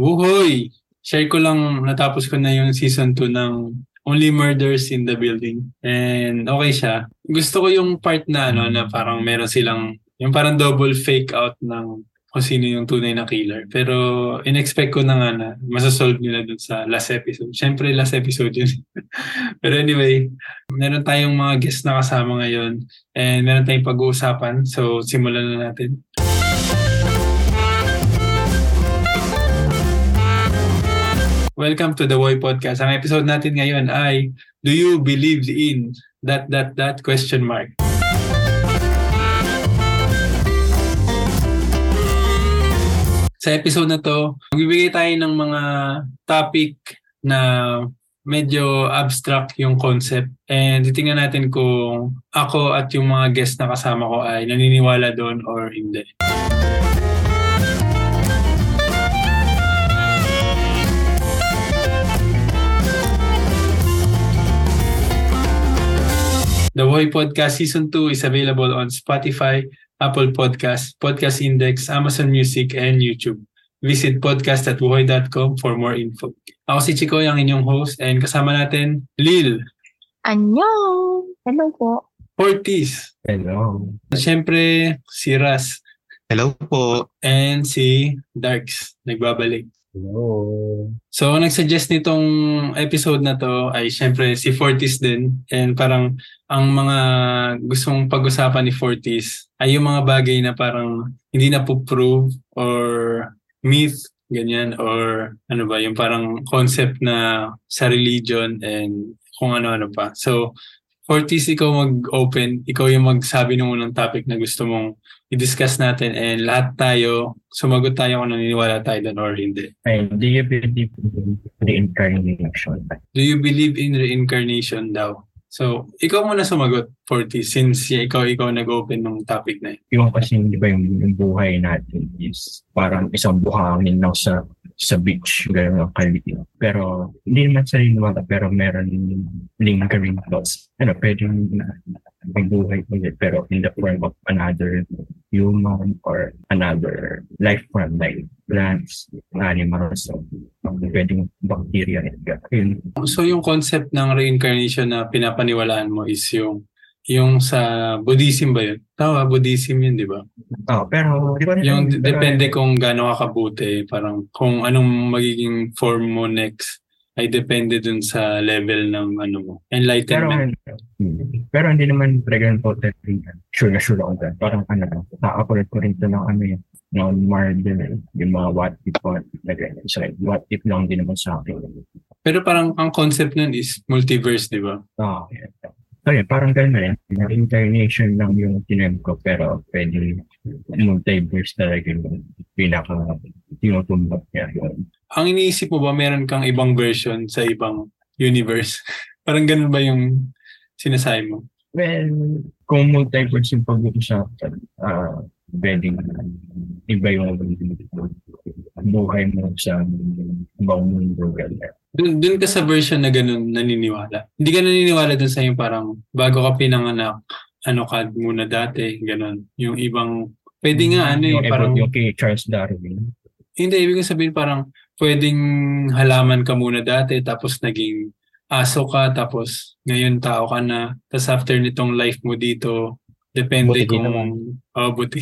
Wuhoy! Share ko lang, natapos ko na yung season 2 ng Only Murders in the Building. And okay siya. Gusto ko yung part na ano, na parang meron silang, yung parang double fake out ng kung sino yung tunay na killer. Pero in-expect ko na nga na masasolve nila dun sa last episode. Siyempre, last episode yun. Pero anyway, meron tayong mga guests na kasama ngayon and meron tayong pag-uusapan. So, simulan na natin. Welcome to the Boy Podcast. Ang episode natin ngayon ay Do you believe in that that that question mark? Sa episode na to, magbibigay tayo ng mga topic na medyo abstract yung concept and titingnan natin kung ako at yung mga guest na kasama ko ay naniniwala doon or hindi. The Boy Podcast Season 2 is available on Spotify, Apple Podcast, Podcast Index, Amazon Music, and YouTube. Visit podcast.buhoy.com for more info. Ako si Chico, ang inyong host, and kasama natin, Lil, Annyeong! Hello po. Fortis, Hello. siyempre si Ras, Hello po. and si Darks, nagbabalik. Hello. So, ang nag-suggest nitong episode na to ay syempre si Fortis din. And parang ang mga gustong pag-usapan ni Fortis ay yung mga bagay na parang hindi na po prove or myth, ganyan, or ano ba, yung parang concept na sa religion and kung ano-ano pa. So, Fortis, ikaw mag-open, ikaw yung magsabi ng unang topic na gusto mong i-discuss natin and lahat tayo, sumagot tayo kung naniniwala tayo doon or hindi. Ay, do you believe in reincarnation? Do you believe in reincarnation daw? So, ikaw muna sumagot, Forty, since yeah, ikaw ikaw nag-open ng topic na yun. Yung kasi, di ba, yung, yung buhay natin is parang isang buhangin lang sa sa beach, gano'n ang kaliit. Pero, hindi naman sa niniwala, pero meron yung lingering thoughts. Ano, pwedeng na, may buhay ulit, pero in the form of another human or another life form like plants, animals, so, um, pwedeng bacteria. Yun, So, yung concept ng reincarnation na pinapaniwalaan mo is yung yung sa Buddhism ba yun? Tama, Buddhism yun, di ba? Oh, pero di ba Yung d- pero- depende kung gaano ka kabuti, parang kung anong magiging form mo next ay depende dun sa level ng ano mo, pero enlightenment. hmm, pero hindi naman talagang totally sure na sure ako dyan. Parang ano nakakulit ko rin ito ng ano yun, ng Marvel, yung mga what if, what ganyan. So, like, what if lang din naman sa akin. Pero parang ang concept nun is multiverse, di ba? Oh, yeah. So, yun, parang ganun na rin. Reincarnation lang yung tinem ko, pero pwede multiverse talaga yung pinaka tinutumbak niya. Ang iniisip mo ba meron kang ibang version sa ibang universe? Parang ganun ba yung sinasabi mo? Well, kung multiverse yung pag-uusapan, ah, pwedeng iba yung buhay mo sa ibang mundo. Dun, dun ka sa version na ganun naniniwala. Hindi ka naniniwala dun sa yung parang bago ka pinanganak, ano ka muna dati, ganun. Yung ibang, pwede nga ano eh, yung, parang, yung kay Charles Darwin. hindi, ibig sabihin parang pwedeng halaman ka muna dati, tapos naging aso ka, tapos ngayon tao ka na, tapos after nitong life mo dito, depende Buti kung, naman. oh, buti.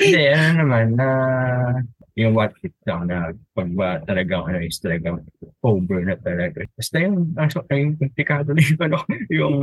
Hindi, ano naman, na yung what if lang na pag ba talaga ano is talaga over na talaga. Basta yung, aso, yung komplikado na yung ano, yung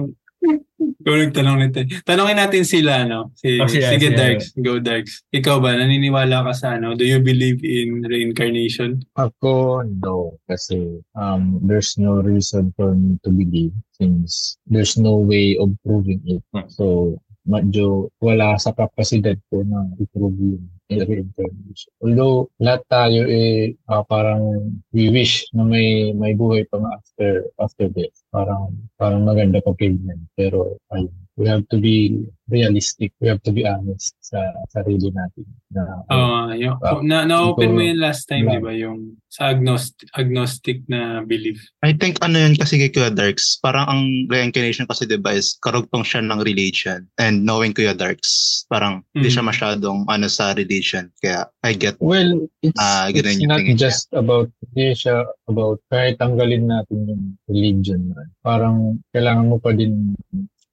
Ikaw nagtanong nito. Tanongin natin sila, no? Si, Oh, sila, sige, sila. Darks. Go, Darks. Ikaw ba, naniniwala ka sa ano? Do you believe in reincarnation? Ako, no. Kasi um, there's no reason for me to believe since there's no way of proving it. Hmm. So, medyo wala sa kapasidad ko na i-prove yung reincarnation. Although, lahat tayo eh, ah, parang we wish na may may buhay pa after after death. Parang parang maganda pa tingnan. Pero ayun. We have to be realistic. We have to be honest sa sarili natin. Na, Oo, yung, Ah, na, na-open mo yun last time, Yeah. di ba? Yung sa agnostic, agnostic na belief. I think ano yun kasi kay Kuya Darks, parang ang reincarnation kasi diba is karugtong siya ng religion. And knowing Kuya Darks, parang hindi Mm. siya masyadong ano sa religion. Kaya I get Well, it's, Ah, ganun it's not tingin niya. just about, hindi siya about kahit tanggalin natin yung religion. man. Parang kailangan mo pa din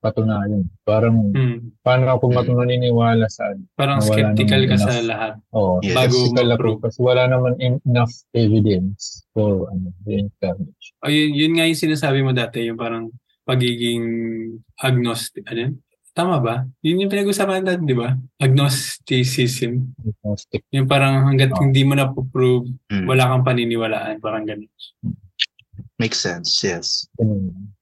patunayan. Parang Hmm. paano ako Mm. maniniwala sa Parang Wala skeptical ka sa enough. lahat. Oh, Yes. Bago skeptical ako ma-prove. kasi wala naman en- enough evidence for ano, reincarnation. O yun, yun nga yung sinasabi mo dati, yung parang pagiging agnostic. Ano yun? Tama ba? Yun yung pinag-usapan natin, di ba? Agnosticism. Agnostic. Yung parang hanggat Oh. hindi mo na prove Mm. wala kang paniniwalaan. Parang ganun. makes sense, yes.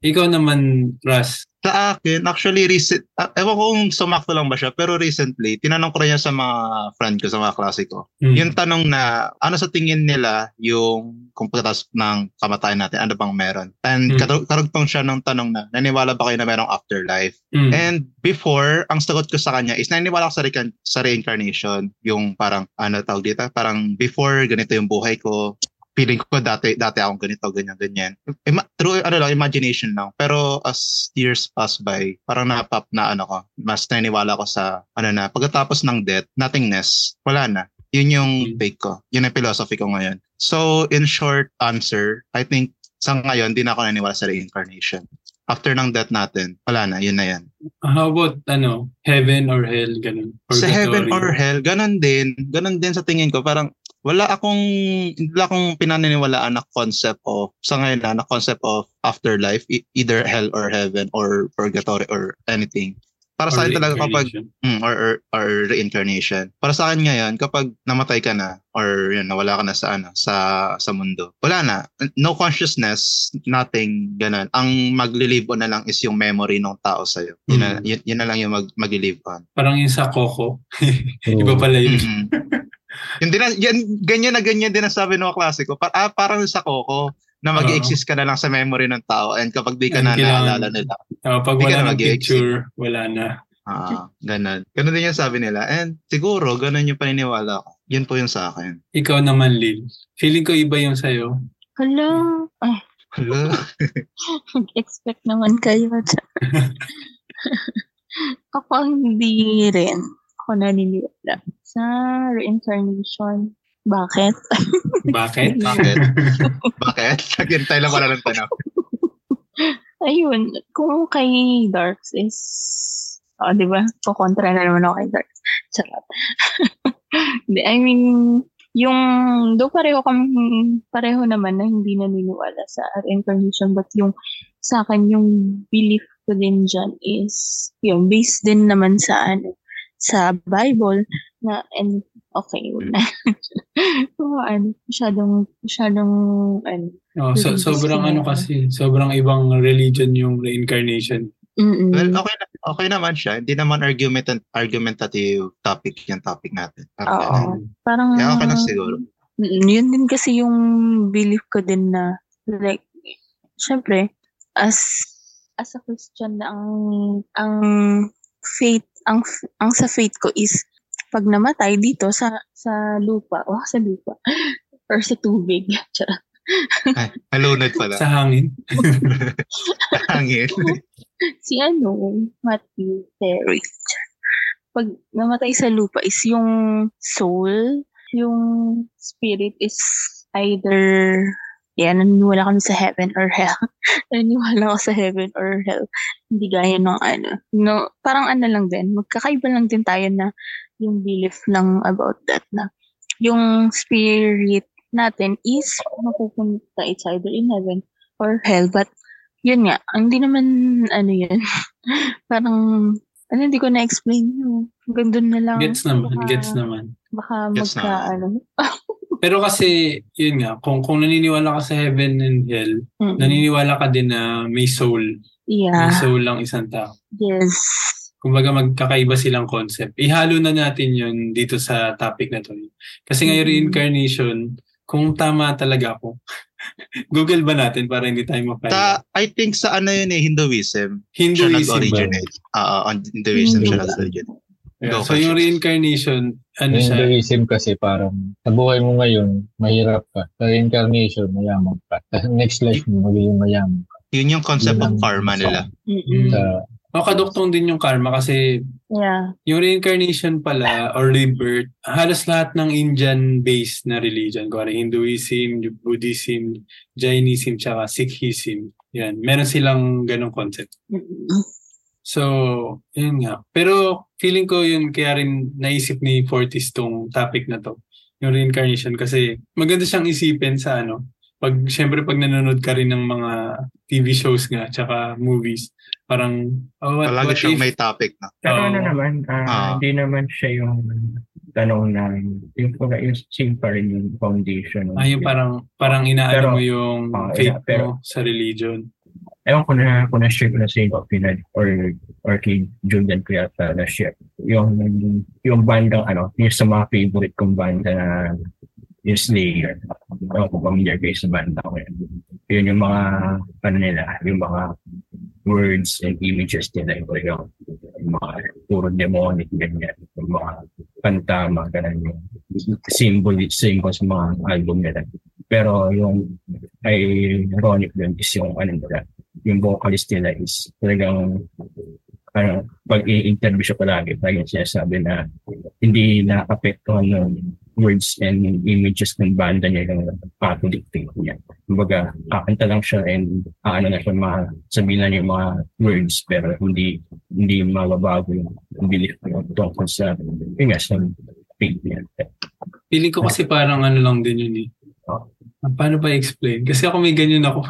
Ikaw naman, Russ. Sa akin, actually, recent, uh, ewan ko kung sumakto lang ba siya, pero recently, tinanong ko rin yan sa mga friend ko, sa mga klase ko. Hmm. Yung tanong na, ano sa tingin nila yung kung pagkatas ng kamatayan natin, ano bang meron? And Mm. karu- karugtong siya ng tanong na, naniwala ba kayo na merong afterlife? Hmm. And before, ang sagot ko sa kanya is naniniwala ako sa, re- sa reincarnation. Yung parang, ano tawag dito? Parang before, ganito yung buhay ko. Feeling ko dati, dati akong ganito, ganyan, ganyan. Ima- true, ano lang, imagination lang. Pero as years pass by, parang napap na ano ko, mas naniniwala ko sa, ano na, pagkatapos ng death, nothingness, wala na. Yun yung Mm. take ko. Yun ang philosophy ko ngayon. So, in short answer, I think sa ngayon, di na ako naniniwala sa reincarnation. After ng death natin, wala na, yun na yan. How about, ano, heaven or hell, ganun? sa heaven or hell, ganun din. Ganun din sa tingin ko. Parang wala akong, hindi akong pinaniniwalaan na concept of, sa ngayon na, na concept of afterlife, e- either hell or heaven or purgatory or anything. Para sa Or akin talaga kapag, mm, or, or, or reincarnation. Para sa akin ngayon, kapag namatay ka na, or yun, nawala ka na sa ano, sa, sa mundo, wala na. No consciousness, nothing, ganun. Ang magli-live on na lang is yung memory ng tao sa'yo. Yun, na, Mm. yun, yun na lang yung mag, magli-live on. Parang yung sa Coco. Iba pala yun. Mm-mm. Yung din, yan, ganyan na ganyan din ang sabi ng klase ko. Pa, ah, parang sa Coco, na mag exist ka na lang sa memory ng tao and kapag di ka And na kailangan- naalala nila. Oh, pag Hindi ka wala na ng mag-i-exit. picture, wala na. Ah, ganun. Ganun din yung sabi nila. And siguro, ganun yung paniniwala ko. Yun po yung sa akin. Ikaw naman, Lil. Feeling ko iba yung sa'yo. Hello. Ay, Hala. expect naman kayo. Ako hindi rin. Ako naniniwala sa reincarnation. Bakit? Bakit? Bakit? Bakit? Naghintay lang pala ng tanong. Ayun, kung kay Darks is, oh, di ba? Kukontra na naman ako kay Darks. Charot. I mean, yung, do pareho kami, pareho naman na hindi naniniwala sa reincarnation, but yung, sa akin, yung belief ko din dyan is, yun, based din naman sa, ano, sa Bible, na, and, okay, na, so, ano, masyadong, masyadong, ano, Oh, so, sobrang na. ano kasi, sobrang ibang religion yung reincarnation. mm Well, okay, na, okay naman siya. Hindi naman argument, argumentative topic yung topic natin. Parang Oo. ganun. Parang, Kaya okay lang siguro. Yun din kasi yung belief ko din na, like, syempre, as, as a Christian na ang, ang faith, ang, ang sa faith ko is, pag namatay dito sa, sa lupa, o sa lupa, or sa tubig, charot. Ay, malunod pala. Sa hangin. hangin. si ano, Matthew Terry. Pag namatay sa lupa is yung soul, yung spirit is either yan, naniniwala kami sa heaven or hell. naniniwala ako sa heaven or hell. Hindi gaya ng ano. No, parang ano lang din. Magkakaiba lang din tayo na yung belief lang about that na yung spirit natin is mapupunta it's either in heaven or hell. But yun nga, hindi naman, ano yun, parang, ano, hindi ko na-explain yun. Hanggang doon na lang. Gets naman, Baka- gets naman. Baka Gets magka, ano. Pero kasi, yun nga, kung, kung naniniwala ka sa heaven and hell, mm, naniniwala ka din na may soul. May Yeah, soul lang isang tao. yes. Kumbaga magkakaiba silang concept. Ihalo na natin yun dito sa topic na to. Kasi ngayon reincarnation, kung tama talaga ako. Google ba natin para hindi tayo mapaya? Sa, I think sa ano yun eh, Hinduism. Siya Hinduism ba? nag-originate. Oo, on Hinduism siya Hinduism. nag-originate. Yeah, Go, so yung reincarnation, ano Yung siya? Hinduism kasi parang sa buhay mo ngayon, mahirap ka. Sa reincarnation, mayaman ka. Sa next life mo, magiging mayaman ka. Yun yung concept of Yun ang- karma nila. Mm-mm. Sa, O kaduktong din yung karma kasi Yeah. yung reincarnation pala or rebirth, halos lahat ng Indian-based na religion, kuwari Hinduism, Buddhism, Jainism, tsaka Sikhism. Yan, meron silang ganong concept. So, yun nga. Pero feeling ko yun kaya rin naisip ni Fortis tong topic na to, yung reincarnation kasi maganda siyang isipin sa ano, pag syempre pag nanonood ka rin ng mga TV shows nga tsaka movies, parang oh, what, Palagi what siyang if may topic na. Pero Oo. ano naman, ah, Ah. hindi naman siya yung tanong na yung, yung, yung same pa rin yung foundation. Ah, yung parang parang inaano mo yung Ah, faith yeah, pero- mo sa religion. Ewan ko na kung na-share ko na sa inyo, Pinad, or, or kay Julian ko yata na-share. Yung, yung bandang, ano, yung sa mga favorite kong banda na yung Slayer. Ewan ko familiar kayo sa banda ko yan. Yun yung mga, ano nila, yung mga words and images nila. Yung, yung, yung mga puro demonic, ganyan. Yung mga kanta, mga ganun yung symbol, symbol sa mga album nila. Pero yung ironic dun is yung ano nila, yung vocalist nila is talagang ano, pag i-interview siya palagi, palagi sinasabi na hindi na-apektuhan ng words and images ng banda niya yung faith niya. Kumbaga, kakanta lang siya and ano na siya, mga, sabihin na niya yung mga words pero hindi hindi mababago yung belief niya tungkol sa yun nga, sa faith niya. Feeling ko kasi parang ano lang din yun eh. Oh. Ah, Paano ba i-explain? Kasi ako may ganyan ako.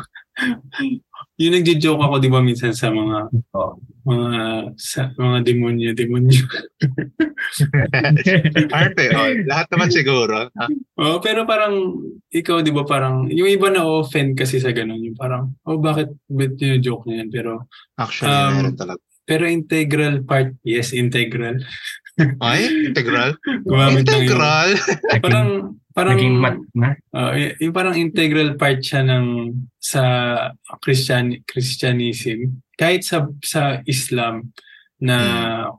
Yung nagjo-joke ako, di ba, minsan sa mga Oh. mga sa mga demonyo, demonyo. Arte, oh, lahat naman siguro. Ah, oh, pero parang ikaw, di ba, parang yung iba na offend kasi sa ganun. Yung parang, oh, bakit ba't yung joke niya yan? Pero, Actually, Um, meron talaga. pero integral part, yes, integral. Ay, integral? Gumamit Integral? parang, parang, Naging mat na. Y- yung parang integral part siya ng sa Christian Christianism. Kahit sa sa Islam na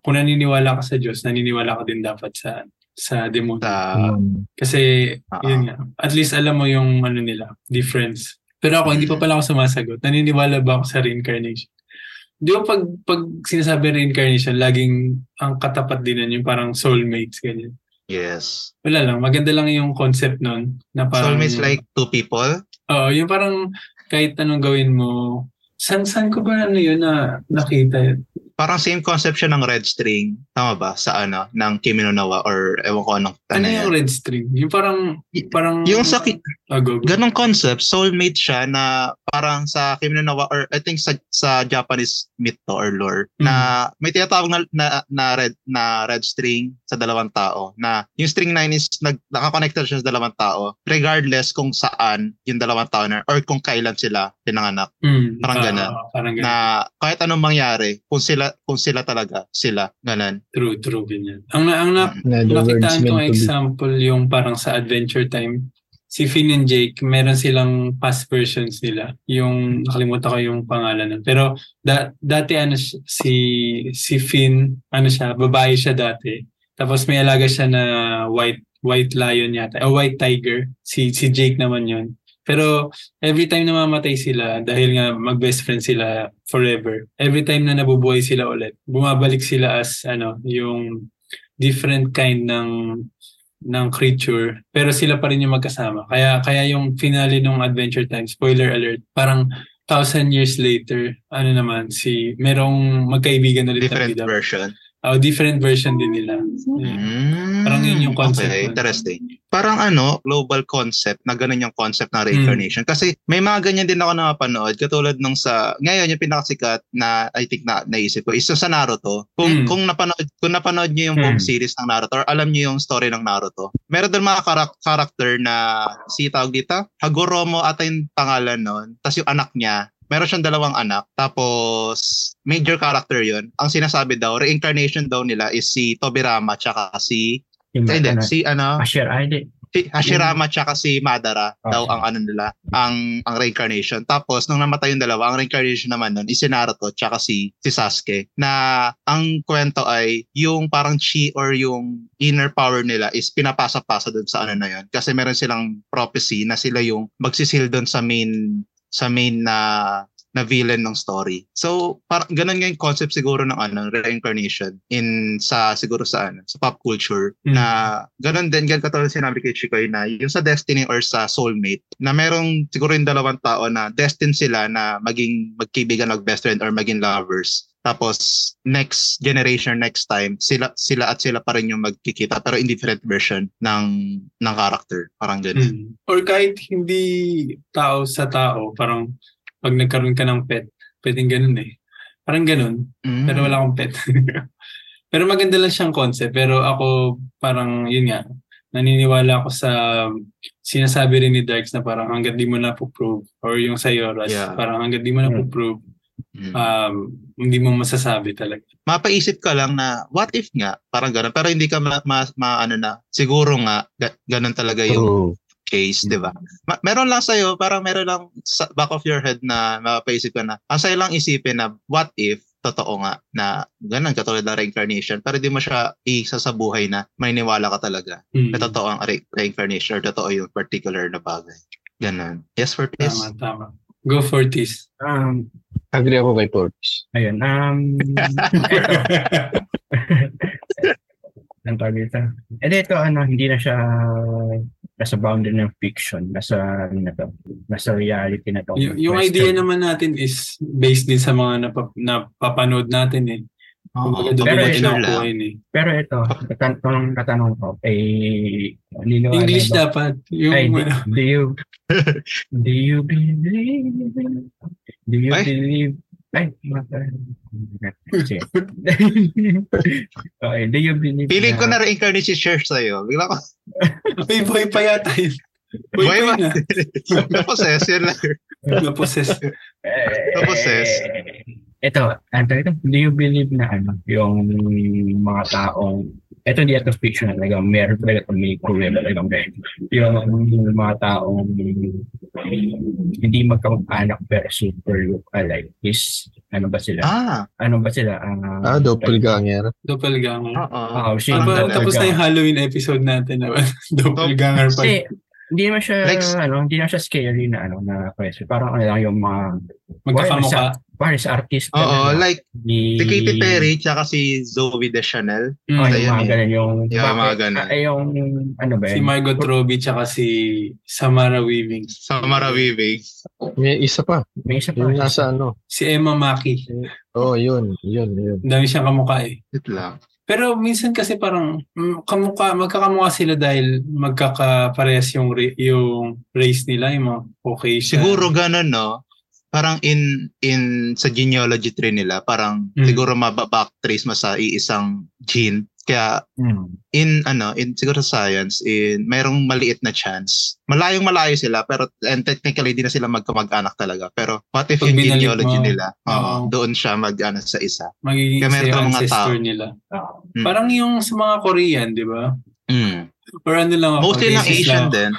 kung naniniwala ka sa Diyos naniniwala ka din dapat sa sa demonyo. Sa, um, kasi Ah. yun nga at least alam mo yung ano nila difference. Pero ako hindi pa pala ako sumasagot. Naniniwala ba ako sa reincarnation? Di ba pag, pag sinasabi reincarnation, laging ang katapat din nun, yung parang soulmates, ganyan. Yes. Wala lang, maganda lang yung concept nun. Na parang, Soulmates like two people? Oo, yung parang kahit anong gawin mo, san san ko ba ano yun na nakita yun? Parang same concept siya ng red string. Tama ba? Sa ano? Ng Kimi no Nawa or ewan ko anong Ano ano yung red string? Yung parang, parang... Yung sa ki- Ah, go, go. ganong concept, soulmate siya na parang sa Kimi no Nawa or I think sa sa Japanese myth to or lore Mm. na may tinatawag na, na na red na red string sa dalawang tao na yung string 9 is nag nakakonected siya sa dalawang tao regardless kung saan yung dalawang tao na or kung kailan sila pinanganak Mm, parang ah, ganun. parang ganun. na kahit anong mangyari kung sila kung sila talaga sila ganun True, true, ganyan. Ang, ang na, meant to be. example yung parang sa Adventure Time, si Finn and Jake, meron silang past versions nila. Yung, nakalimutan ko yung pangalan nun. Pero da, dati ano si, si Finn, ano siya, babae siya dati. Tapos may alaga siya na white white lion yata, o white tiger. Si, si Jake naman yun. Pero every time na mamatay sila, dahil nga mag-best friend sila forever, every time na nabubuhay sila ulit, bumabalik sila as ano, yung different kind ng ng creature pero sila pa rin yung magkasama kaya kaya yung finale ng Adventure Time spoiler alert parang thousand years later ano naman si merong magkaibigan ulit na different bida. version Oh, different version din nila. Mm, Parang yun yung concept Okay, interesting. Parang ano, global concept na ganun yung concept ng reincarnation. Hmm. Kasi may mga ganyan din ako napanood katulad nung sa ngayon yung pinakasikat na I think na naisip ko is sa Naruto. Kung Hmm. kung napanood kung napanood niyo yung Hmm. buong series ng Naruto or alam niyo yung story ng Naruto. Meron doon mga karak- character na si tawag dito, Hagoromo ata yung pangalan noon. Tapos yung anak niya Meron siyang dalawang anak. Tapos, major character yun. Ang sinasabi daw, reincarnation daw nila is si Tobirama tsaka si hindi, ano, si ano, Asher Island. Si Hashirama tsaka si Madara Okay. daw ang ano nila, ang ang reincarnation. Tapos nung namatay yung dalawa, ang reincarnation naman nun is si Naruto tsaka si si Sasuke na ang kwento ay yung parang chi or yung inner power nila is pinapasa-pasa dun sa ano na yun. Kasi meron silang prophecy na sila yung magsisil dun sa main sa main na na villain ng story. So, parang ganun nga yung concept siguro ng ano, reincarnation in sa siguro sa ano, sa pop culture Mm. na ganun din ganun katulad sinabi kay Chikoy na yung sa destiny or sa soulmate na merong siguro yung dalawang tao na destined sila na maging magkaibigan mag best friend or maging lovers. Tapos next generation next time sila sila at sila pa rin yung magkikita pero in different version ng ng character. Parang ganun. Mm. Or kahit hindi tao sa tao, parang pag nagkaroon ka ng pet, pwedeng ganun eh. Parang ganun, Mm. pero wala akong pet. pero maganda lang siyang concept. Pero ako, parang, yun nga, naniniwala ako sa sinasabi rin ni Darks na parang hanggat di mo na prove or yung sa Yoras, Yeah. parang hanggat di mo na Mm. prove, Mm. um, hindi mo masasabi talaga. mapaisip ka lang na what if nga parang ganun pero hindi ka ma, ma, ma- ano na siguro nga ga, ganun talaga yung True. case di ba Ma- meron lang sa'yo parang meron lang sa back of your head na mapaisip ka na ang sa'yo lang isipin na what if totoo nga na ganun katulad ng reincarnation pero di mo siya isa sa buhay na may niwala ka talaga Mm. na totoo ang re- reincarnation or totoo yung particular na bagay ganun yes for this Tama, tama. Go for this. Um, Agree ako kay Torch. ayun. Um, ang tawag dito. Eh dito, ano, hindi na siya nasa boundary ng fiction. Nasa, ano na to, nasa reality na to. Y- yung idea naman natin is based din sa mga napap- napapanood natin eh. Doon Pero yun eh. Pero ito, natan- kung natanong ko, eh, niniwala English ba- dapat. Yung Ay, do, ano. do you, do you believe, do you Ay. believe, ay. Sige. okay, do you believe feeling ko na reincarnate si Cher sa'yo bigla ko Ay, boy pa yata yun. Boy, Boy boy ba? na. na-possess yun lang Na-possess. Eh, Tapos, sis? Ito, ano ito, do you believe na ano, yung mga taong, ito hindi ito fiction talaga, meron talaga itong may problem talaga, yung mga taong hindi magkamag-anak pero super look alike is, ano ba sila? ah Ano ba sila? Ah, Ah, doppelganger. Doppelganger. oo Ah, siya Ah, tapos na yung Halloween episode natin na doppelganger pa. Kasi, hindi naman siya, Like- ano, hindi naman siya scary na, ano, na question. Parang, ano lang, yung mga, Magkakamukha. Parang sa artist. Oo, like ni, si Katy Perry tsaka si Zoe Deschanel. Mm. Oh, yung mga eh. ganun, yung, Yung mga bakit- ganun. Ay, yung, ano ba Si yun? Margot Robbie tsaka si Samara Weaving. Samara Weaving. May isa pa. May isa pa. Yung nasa ano. Si Emma Mackey. Oh, yun. Yun, yun. Ang dami siyang kamukha eh. Wait lang. Pero minsan kasi parang mm, kamukha, magkakamukha sila dahil magkakaparehas yung, yung race nila, yung mga Caucasian. Siguro ganun, no? Parang in in sa genealogy tree nila, parang Mm. siguro mababacktrace mo sa iisang gene. Kaya Hmm. in ano, in siguro sa science, in mayroong maliit na chance. Malayong malayo sila pero and technically di na sila magkamag-anak talaga. Pero what if Pag yung genealogy mo, nila, oo, oo. doon siya mag-ano sa isa. Magiging Kaya meron mga tao. nila. Mm. Parang yung sa mga Korean, di ba? Mm. Or ano lang ako, Mostly ng Asian lang din.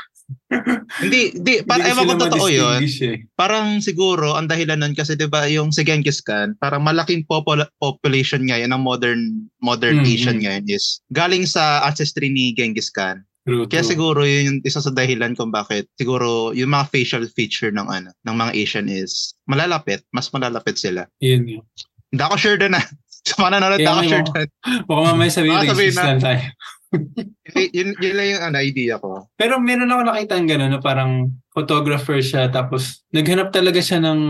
Hindi, di, para Hindi ewan ko totoo yun. Eh. parang siguro ang dahilan nun kasi 'di ba yung si Genghis Khan, parang malaking popula- population ngayon ng modern modern Mm, Asian ngayon is galing sa ancestry ni Genghis Khan. True, Kaya true. siguro yun yung isa sa dahilan kung bakit siguro yung mga facial feature ng ano ng mga Asian is malalapit, mas malalapit sila. Yun yun. Hindi ako sure doon na. Sa mga nanonood, Kaya hindi ako sure doon. Baka mamaya sabihin, Baka sabihin na- lang tayo. Yun, yun, yun lang yung ano, idea ko. Pero meron ako nakita ng gano'n na parang photographer siya tapos naghanap talaga siya ng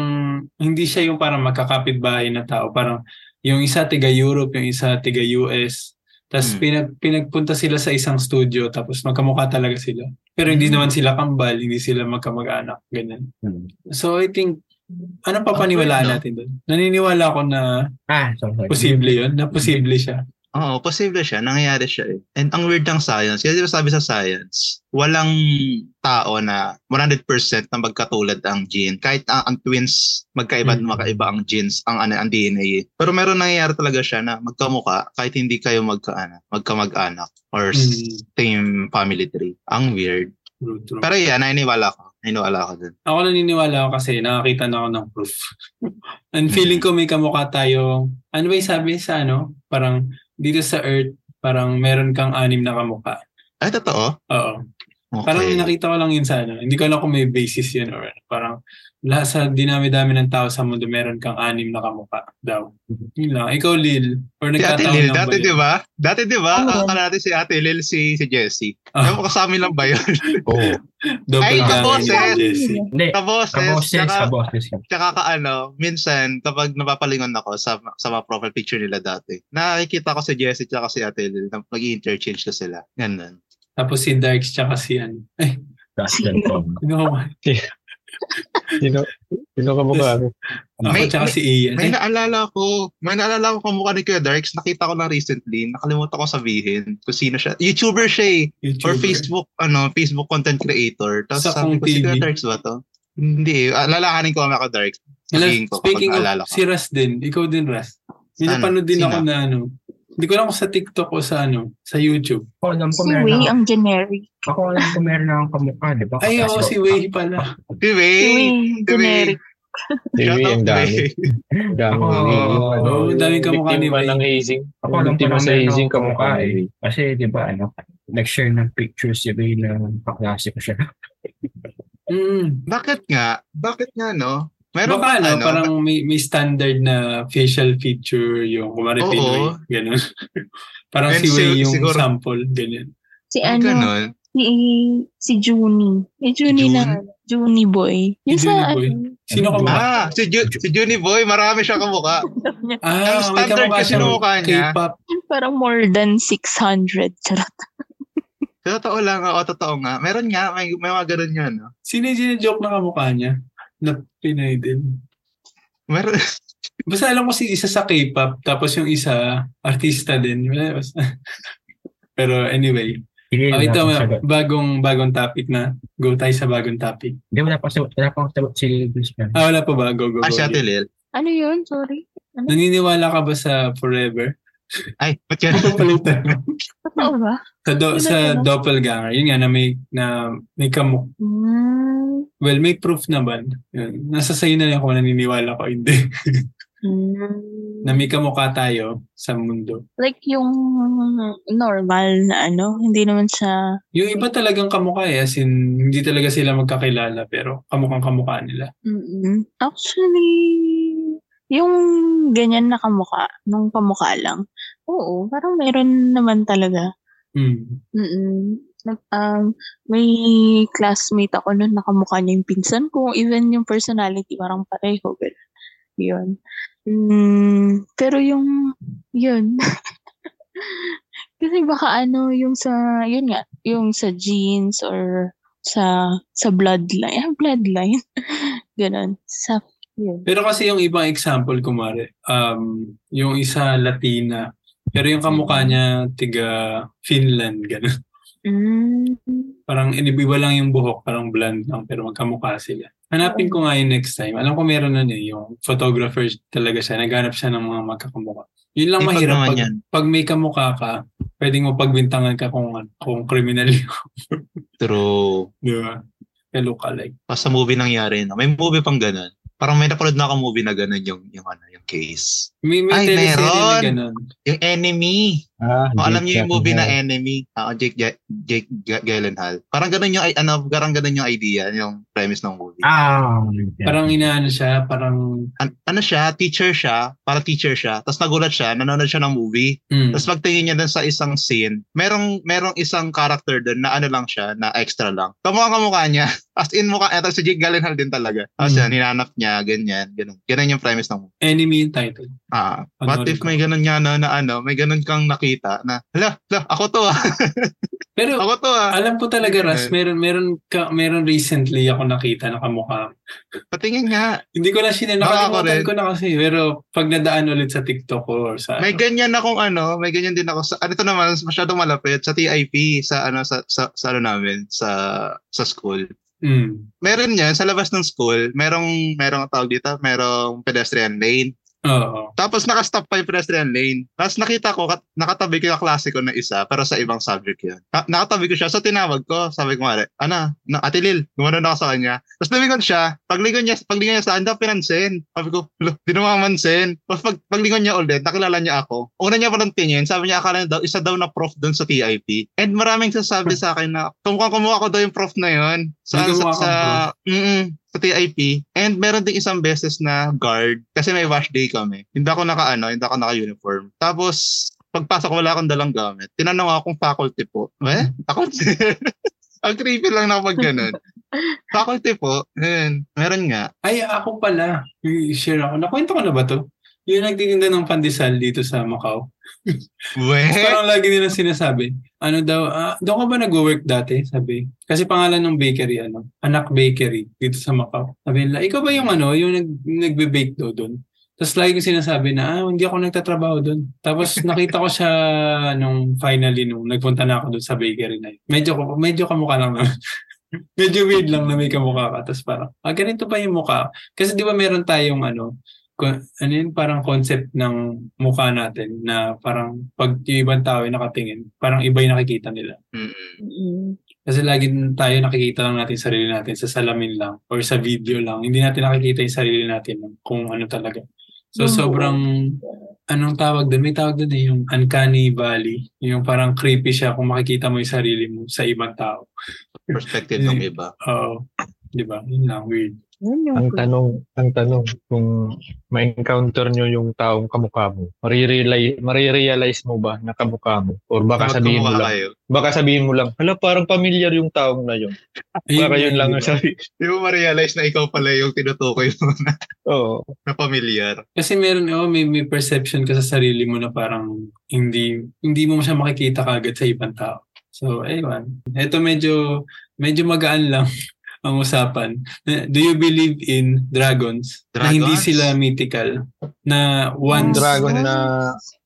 hindi siya yung parang magkakapit-bahay na tao. Parang yung isa tiga Europe, yung isa tiga US. Tapos Hmm. pinag, pinagpunta sila sa isang studio tapos magkamukha talaga sila. Pero hindi Hmm. naman sila kambal, hindi sila magkamag-anak. Ganyan. Hmm. So I think, anong papaniwalaan Okay, no? natin doon? Naniniwala ako na Ah, sorry. posible yun, na posible siya. Oo, posible siya. Nangyayari siya eh. And ang weird ng science, kasi diba sabi sa science, walang tao na 100% na magkatulad ang gene. Kahit ang, ang twins, magkaiba at Mm. makaiba ang genes, ang, ano, ang DNA. Pero meron nangyayari talaga siya na magkamuka kahit hindi kayo magka, ano, magkamag-anak or Mm. same family tree. Ang weird. True, true. Pero yan, naniniwala ko. Naniniwala ako dun. Ako naniniwala ako kasi nakakita na ako ng proof. And feeling ko may kamukha tayo. Ano ba yung sabi sa ano? Parang dito sa Earth, parang meron kang anim na kamukha. Ay, totoo? Oo. Okay. Parang nakita ko lang yun sa ano. Hindi ko alam kung may basis yun or ano. Parang lahat sa dinami-dami ng tao sa mundo, meron kang anim na kamukha daw. Yun lang. Ikaw, Lil. Or Si Ate Lil, dati di ba? Dati di ba? Oo. Akala natin si Ate Lil, si, si Jessie. Ah. Ewan ko sa amin lang ba yun? Oo. Double Ay, kaboses! Hindi, Kaboses, kaboses, tsaka, kaboses. tsaka ka ano, minsan kapag napapalingon ako sa, sa mga profile picture nila dati, nakikita ko si Jessie tsaka si Ate Lil, na mag-interchange ko sila. Ganun. Tapos si Darks tsaka si ano. Eh, Dustin Tom. sino ko? Sino, sino ka mukha? Ako May- tsaka may- si Ian. May naalala ko, may naalala ko kamukha ni Kuya Darks, nakita ko na recently, nakalimutan ko sabihin kung sino siya. YouTuber siya eh, YouTuber. or Facebook, ano, Facebook content creator. Tapos Sa sabi Kung ko, si Kuya TV. Darks ba to? Hindi lalakanin ko kami ako Darks. Alam, speaking of, ko. si Ras din. Ikaw din, Ras. May Saan? napanood din Sino? ako na ano. Hindi ko lang kung sa TikTok o sa ano, sa YouTube. Ako alam ko Si meron Wei na, ang generic. ako alam ko meron na akong kamukha, di ba? Ay, oo, si Wei pala. Si Wei! Si Wei, Wei! generic. Si Wei, ang dami. Wei. Ang dami. Ako, oo, ang daming kamukha ni Wei. ng hazing. Ako alam ko na sa hazing kamukha kamukha eh. Kasi di ba, ano, nag-share ng pictures si Ray na kaklase ko siya. Mm. Bakit nga? Bakit nga, no? Meron Baka ba, ano, parang may, may standard na facial feature yung kumari Oo. Pinoy. Ganun. parang And si Wei si- yung siguro- sample. Ganun. Si Ang ano, ganun. si, si Junie. Si Junie June? na, Junie boy. Yung Si sa, boy? ano, Sino ka ba? Ah, si, Ju- si Junie Boy, marami siya kamukha. Ah, Ang standard kasi ng mukha niya. K-pop. parang more than 600. Charot. Totoo lang, oo, totoo nga. Meron nga, may, may mga ganun yan. No? Sino yung joke na kamukha niya? Na Pinoy din. Meron, Basta alam ko si isa sa K-pop, tapos yung isa, artista din. Pero anyway, oh, wala ito, bagong bagong topic na. Go tayo sa bagong topic. Hindi, wala pa. Wala pa akong si Lil Spian. Ah, wala pa ba? Go, go, go. ah, si Ate Lil. Ano yun? Sorry. Naniniwala ka ba sa forever? Ay, ba't yan? Papalitan. Totoo ba? sa do, Ano sa yun? doppelganger, yun nga na may na may kamuk. Mm. Well, may proof naman. Yun. Nasa sa'yo na lang kung naniniwala ko hindi. Mm. na may kamukha tayo sa mundo. Like yung normal na ano, hindi naman siya, Yung iba talagang kamukha eh, as in, hindi talaga sila magkakilala pero kamukhang kamukha nila. mm actually, yung ganyan na kamukha, nung kamukha lang, oo, parang meron naman talaga. Mm-mm. Nag- Um, may classmate ako nun nakamukha niya yung pinsan ko, even yung personality, parang pareho. Pero, yun. Mm, pero yung, yun. Kasi baka ano, yung sa, yun nga, yung sa genes or sa, sa bloodline. Ah, bloodline. Ganon. Sa, yun. Pero kasi yung ibang example, kumari, um, yung isa Latina, pero yung kamukha niya tiga Finland, gano'n. Mm, Parang inibiba lang yung buhok, parang blonde lang, pero magkamukha sila. Hanapin ko nga yun next time. Alam ko meron na eh, yung photographer talaga siya, naghanap siya ng mga magkakamukha. Yun lang Ipag mahirap pag, yan. pag may kamukha ka, pwedeng mo pagbintangan ka kung, kung criminal yun. True. Di ba? Kaya look alike. Pa sa movie nangyari, no? may movie pang ganun. Parang may napanood na akong movie na ganun yung, yung, ano, yung case. May, may Ay, teleserye na meron! ganun. Yung Enemy. Ah, O, alam niyo yung movie na Jake Enemy? Ah, Jake, Jake, Jake Gyllenhaal. Parang ganun yung, ay- ano, parang ganun yung idea, yung premise ng movie. Ah, Parang inaano siya, parang... An- ano siya, teacher siya, para teacher siya, tapos nagulat siya, nanonood siya ng movie, Mm, tapos pagtingin niya dun sa isang scene, merong, merong isang character dun na ano lang siya, na extra lang. Kamukha kamukha niya, as in mukha, eto si Jake Gyllenhaal din talaga. Tapos Hmm. yan, hinanap niya, ganyan, ganun. Ganun yung premise ng movie. enemy yung title. Ah, what if may ganun nga na, na ano, may ganun kang nakita na, hala, hala, ako to ah. Pero Ako to ah. alam ko talaga, Ras, Eh. meron, meron, ka, meron recently ako nakita na kamukha. Patingin nga. Hindi ko na sinend. Ah, Nakalimutan ko na kasi. Pero pag nadaan ulit sa TikTok ko or sa... May ano, ganyan akong ano, may ganyan din ako sa ano to naman masyadong malapit sa TIP sa ano sa sa, sa ano namin sa sa school. mm, Meron yan sa labas ng school, merong merong tawag dito, merong pedestrian lane. Oo. Tapos nakastop pa yung pedestrian lane. Tapos nakita ko, kat- nakatabi ko yung klase ko na isa, pero sa ibang subject yun. Na- nakatabi ko siya, so tinawag ko, sabi ko nga, ano, na, Ate Lil, gumanon ako sa kanya. Tapos lumingon siya, paglingon niya, paglingon niya sa anda, pinansin. Sabi ko, "Lo, di namamansin. Tapos pag, paglingon niya ulit, nakilala niya ako. Una niya palang tingin, sabi niya, akala niya daw, isa daw na prof doon sa TIP. And maraming sasabi sa akin na, kumuha kumuha ko daw yung prof na yun. Sa, May sa, sa, kang mm sa TIP. And meron ding isang beses na guard kasi may wash day kami. Hindi ako naka-ano, hindi ako naka-uniform. Tapos, pagpasok wala akong dalang gamit. Tinanong ako kung faculty po. Eh? Faculty? Ang creepy lang na pag ganun. Faculty po. Ayun. Meron nga. Ay, ako pala. I-share ako. Nakwento ko na ba to? Yung nagtitinda ng pandesal dito sa Macau. Weh? Parang lagi nilang sinasabi, ano daw, ah, doon ka ba nag-work dati? Sabi. Kasi pangalan ng bakery, ano, Anak Bakery dito sa Macau. Sabi nila, ikaw ba yung ano, yung nag, nagbe-bake daw doon? Tapos lagi ko sinasabi na, ah, hindi ako nagtatrabaho doon. Tapos nakita ko siya nung finally, nung nagpunta na ako doon sa bakery na yun. Medyo, medyo kamukha lang naman. medyo weird lang na may kamukha ka. Tapos parang, ah, ganito ba yung mukha? Kasi di ba meron tayong ano, ano yun, parang concept ng mukha natin na parang pag yung ibang tao ay nakatingin, parang iba yung nakikita nila. Mm-mm. Mm. Kasi lagi tayo nakikita lang natin sarili natin sa salamin lang or sa video lang. Hindi natin nakikita yung sarili natin kung ano talaga. So Yung sobrang, anong tawag doon? May tawag doon eh, yung uncanny valley. Yung parang creepy siya kung makikita mo yung sarili mo sa ibang tao. Perspective ng iba. Oo. Di ba? Yun lang, weird. Yun yung Ang tanong, ang tanong, kung ma-encounter nyo yung taong kamukha mo, marirealize, marirealize mo ba na kamukha mo? Or baka sabihin mo lang, kayo. baka sabihin mo lang, hala parang familiar yung taong na yun. Baka yun lang ang sabi. Di mo ma-realize na ikaw pala yung tinutukoy mo na, Oo. na familiar. Kasi meron, oh, may, may perception ka sa sarili mo na parang hindi hindi mo siya makikita kagad sa ibang tao. So, ayun. Ito medyo medyo magaan lang ang usapan. Do you believe in dragons? Na hindi Dragons? sila mythical? Na once Dragon na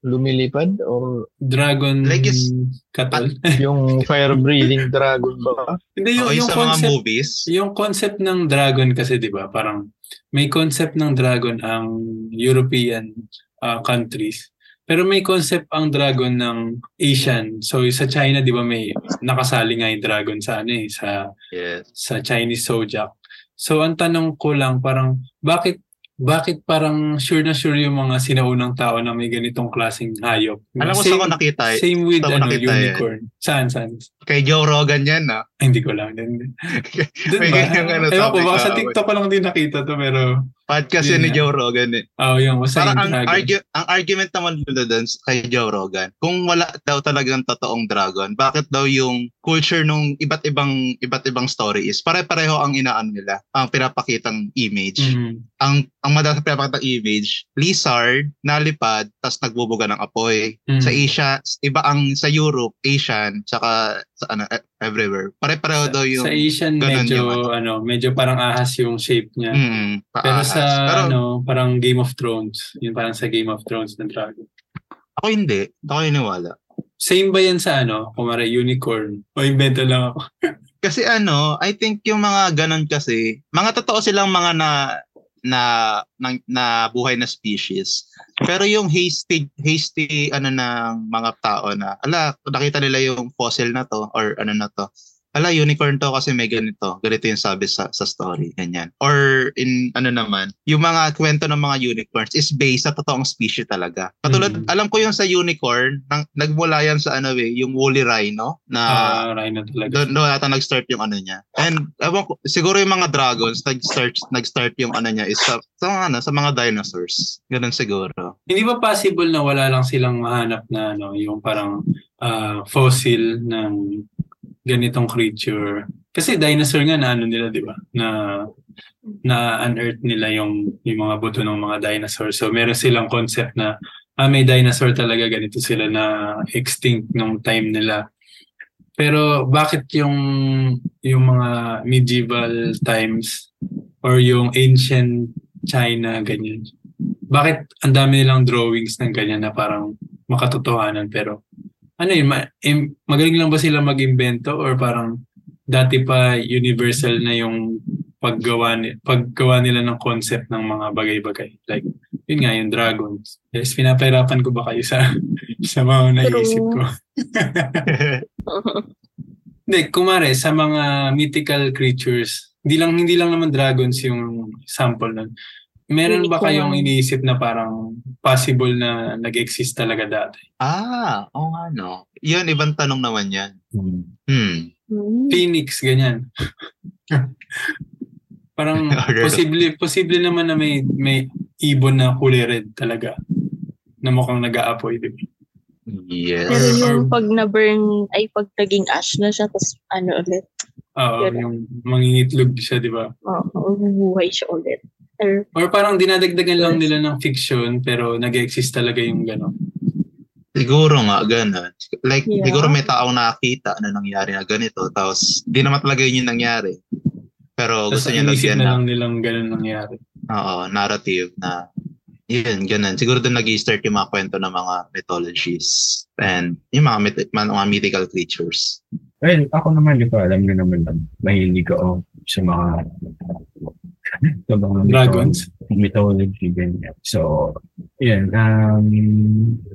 lumilipad or dragon Like is- katol? yung fire-breathing dragon ba? hindi, yung, Okay, yung sa mga concept, movies, yung concept ng dragon kasi 'di ba parang may concept ng dragon ang European uh, countries pero may concept ang dragon ng Asian so sa China 'di ba may nakasali nga yung dragon sa ano eh sa yes. sa Chinese zodiac so ang tanong ko lang parang bakit bakit parang sure na sure yung mga sinaunang tao na may ganitong klaseng hayop Alam mo saan ko nakita? eh? same with ano, nakita unicorn saan saan Kay Joe Rogan yan, ah. Ay, hindi ko lang Doon May ba? ano, Ewan ko, baka sa. TikTok ko lang din nakita to, pero... Podcast Yun yun ni. Joe Rogan eh. Oh, yung basta Parang ang, argu- ang argument naman nila doon kay Joe Rogan, kung wala daw talagang totoong dragon, bakit daw yung culture nung iba't ibang iba't ibang story is pare-pareho ang inaan nila, ang pinapakitang image. Mhm. Ang ang madalas pinapakitang image, lizard, nalipad, tas nagbubuga ng apoy. Mhm. Sa Asia, iba ang sa Europe, Asian, tsaka sa ano, e- everywhere. Pare-pareho daw yung Sa Asian, medyo, yung ano, medyo parang ahas yung shape niya. mm, Pero paahas. Sa, Pero ano, parang Game of Thrones. Yung parang sa Game of Thrones ng dragon. ako hindi. Hindi ako iniwala. Same ba yan sa, ano, kumara unicorn? O invento lang ako. Kasi ano, I think yung mga ganon kasi, mga totoo silang mga na na na, na buhay na species. Pero yung hasty hasty ano ng mga tao na ala nakita nila yung fossil na to or ano na to. Ala unicorn to kasi may ganito. Ganito yung sabi sa sa story ganyan. Or in ano naman, yung mga kwento ng mga unicorns is based sa totoong species talaga. Katulad Mm. alam ko yung sa unicorn, nang, nagmula yan sa ano eh, yung woolly rhino na Ah, rhino talaga. doon doon ata nag-start yung ano niya. And ewan ko, siguro yung mga dragons nag-start nag-start yung ano niya is sa, sa mga ano, sa mga dinosaurs. Ganun siguro. Hindi ba possible na wala lang silang mahanap na, ano, yung parang ah, fossil ng ganitong creature? Kasi dinosaur nga na ano nila, di ba? Na na unearth nila yung yung mga buto ng mga dinosaur. So meron silang concept na ah, may dinosaur talaga ganito sila na extinct nung time nila. Pero bakit yung yung mga medieval times or yung ancient China ganyan? Bakit ang dami nilang drawings ng ganyan na parang makatotohanan pero ano yun, ma- im- magaling lang ba sila mag-invento or parang dati pa universal na yung paggawa, ni- paggawa nila ng concept ng mga bagay-bagay. Like, yun nga, yung dragons. Yes, pinapahirapan ko ba kayo sa, sa mga naisip ko? Hindi, kumare, sa mga mythical creatures, hindi lang hindi lang naman dragons yung sample nun. Meron ba kayong iniisip na parang possible na nag-exist talaga dati? ah, oo nga no. Yun, ibang tanong naman yan. Hmm. Hmm. Hmm. Phoenix, ganyan. parang Okay. posible posible naman na may may ibon na kulay red talaga na mukhang nag-aapoy, di ba? Yes. Pero yung pag na-burn, ay pag naging ash na siya, tapos ano ulit, Oo, Ganun. yung mangingitlog siya, di ba? oh, mabubuhay siya ulit. Or, Or parang dinadagdagan lang nila ng fiction pero nag-exist talaga yung gano'n. Siguro nga, ganun. Like, Yeah. siguro may taong nakakita na nangyari na ganito, tapos di naman talaga yun yung nangyari. Pero Tapos gusto niya lagyan na ng lang nilang gano'n nangyari. oo, narrative na yun, ganun. Siguro doon nag-start yung mga kwento ng mga mythologies and yung mga, myth- mga, mythical creatures. Well, ako naman, di ba, alam nyo naman, mahilig ako sa mga Dragons? mythology, ganyan. So, yun. Um,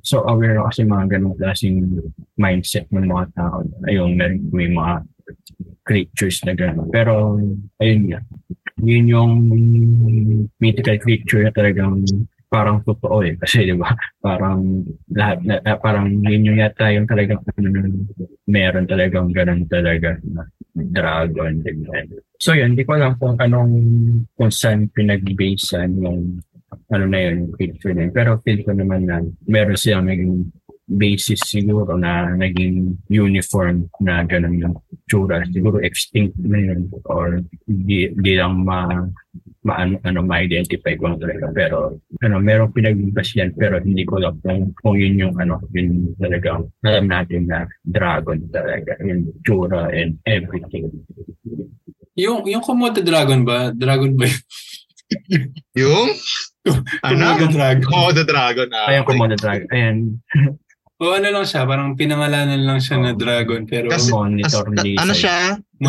so, aware ako sa mga ganong klaseng mindset ng mga tao. Ayun, may, may mga creatures na gano'n. Pero, ayun nga. Yun yung mythical creature na talagang parang totoo eh. Kasi, di ba, parang lahat, na, na- parang yun yung yata yung talagang ano, meron talagang ganun talaga na dragon, ganyan. So yun, hindi ko alam kung anong, kung saan pinag-basean yung ano na yun, picture na. Pero feel ko naman na meron silang naging basis siguro na naging uniform na ganun yung tsura. Siguro extinct na yun or di, di lang ma, ma ano, ano, ma-identify ko talaga. Pero ano, merong pinagbibas yan pero hindi ko alam kung, kung yun yung ano, yun talaga alam natin na dragon talaga. Yung tsura and everything. Yung, yung Komodo Dragon ba? Dragon ba yun? Yung? ano? Komodo Dragon. Komodo Dragon. Ah, Ayan, Komodo dragon. Ayan, O ano lang siya, parang pinangalanan lang siya na Oo. dragon pero Kasi- monitor As- lizard. ano siya?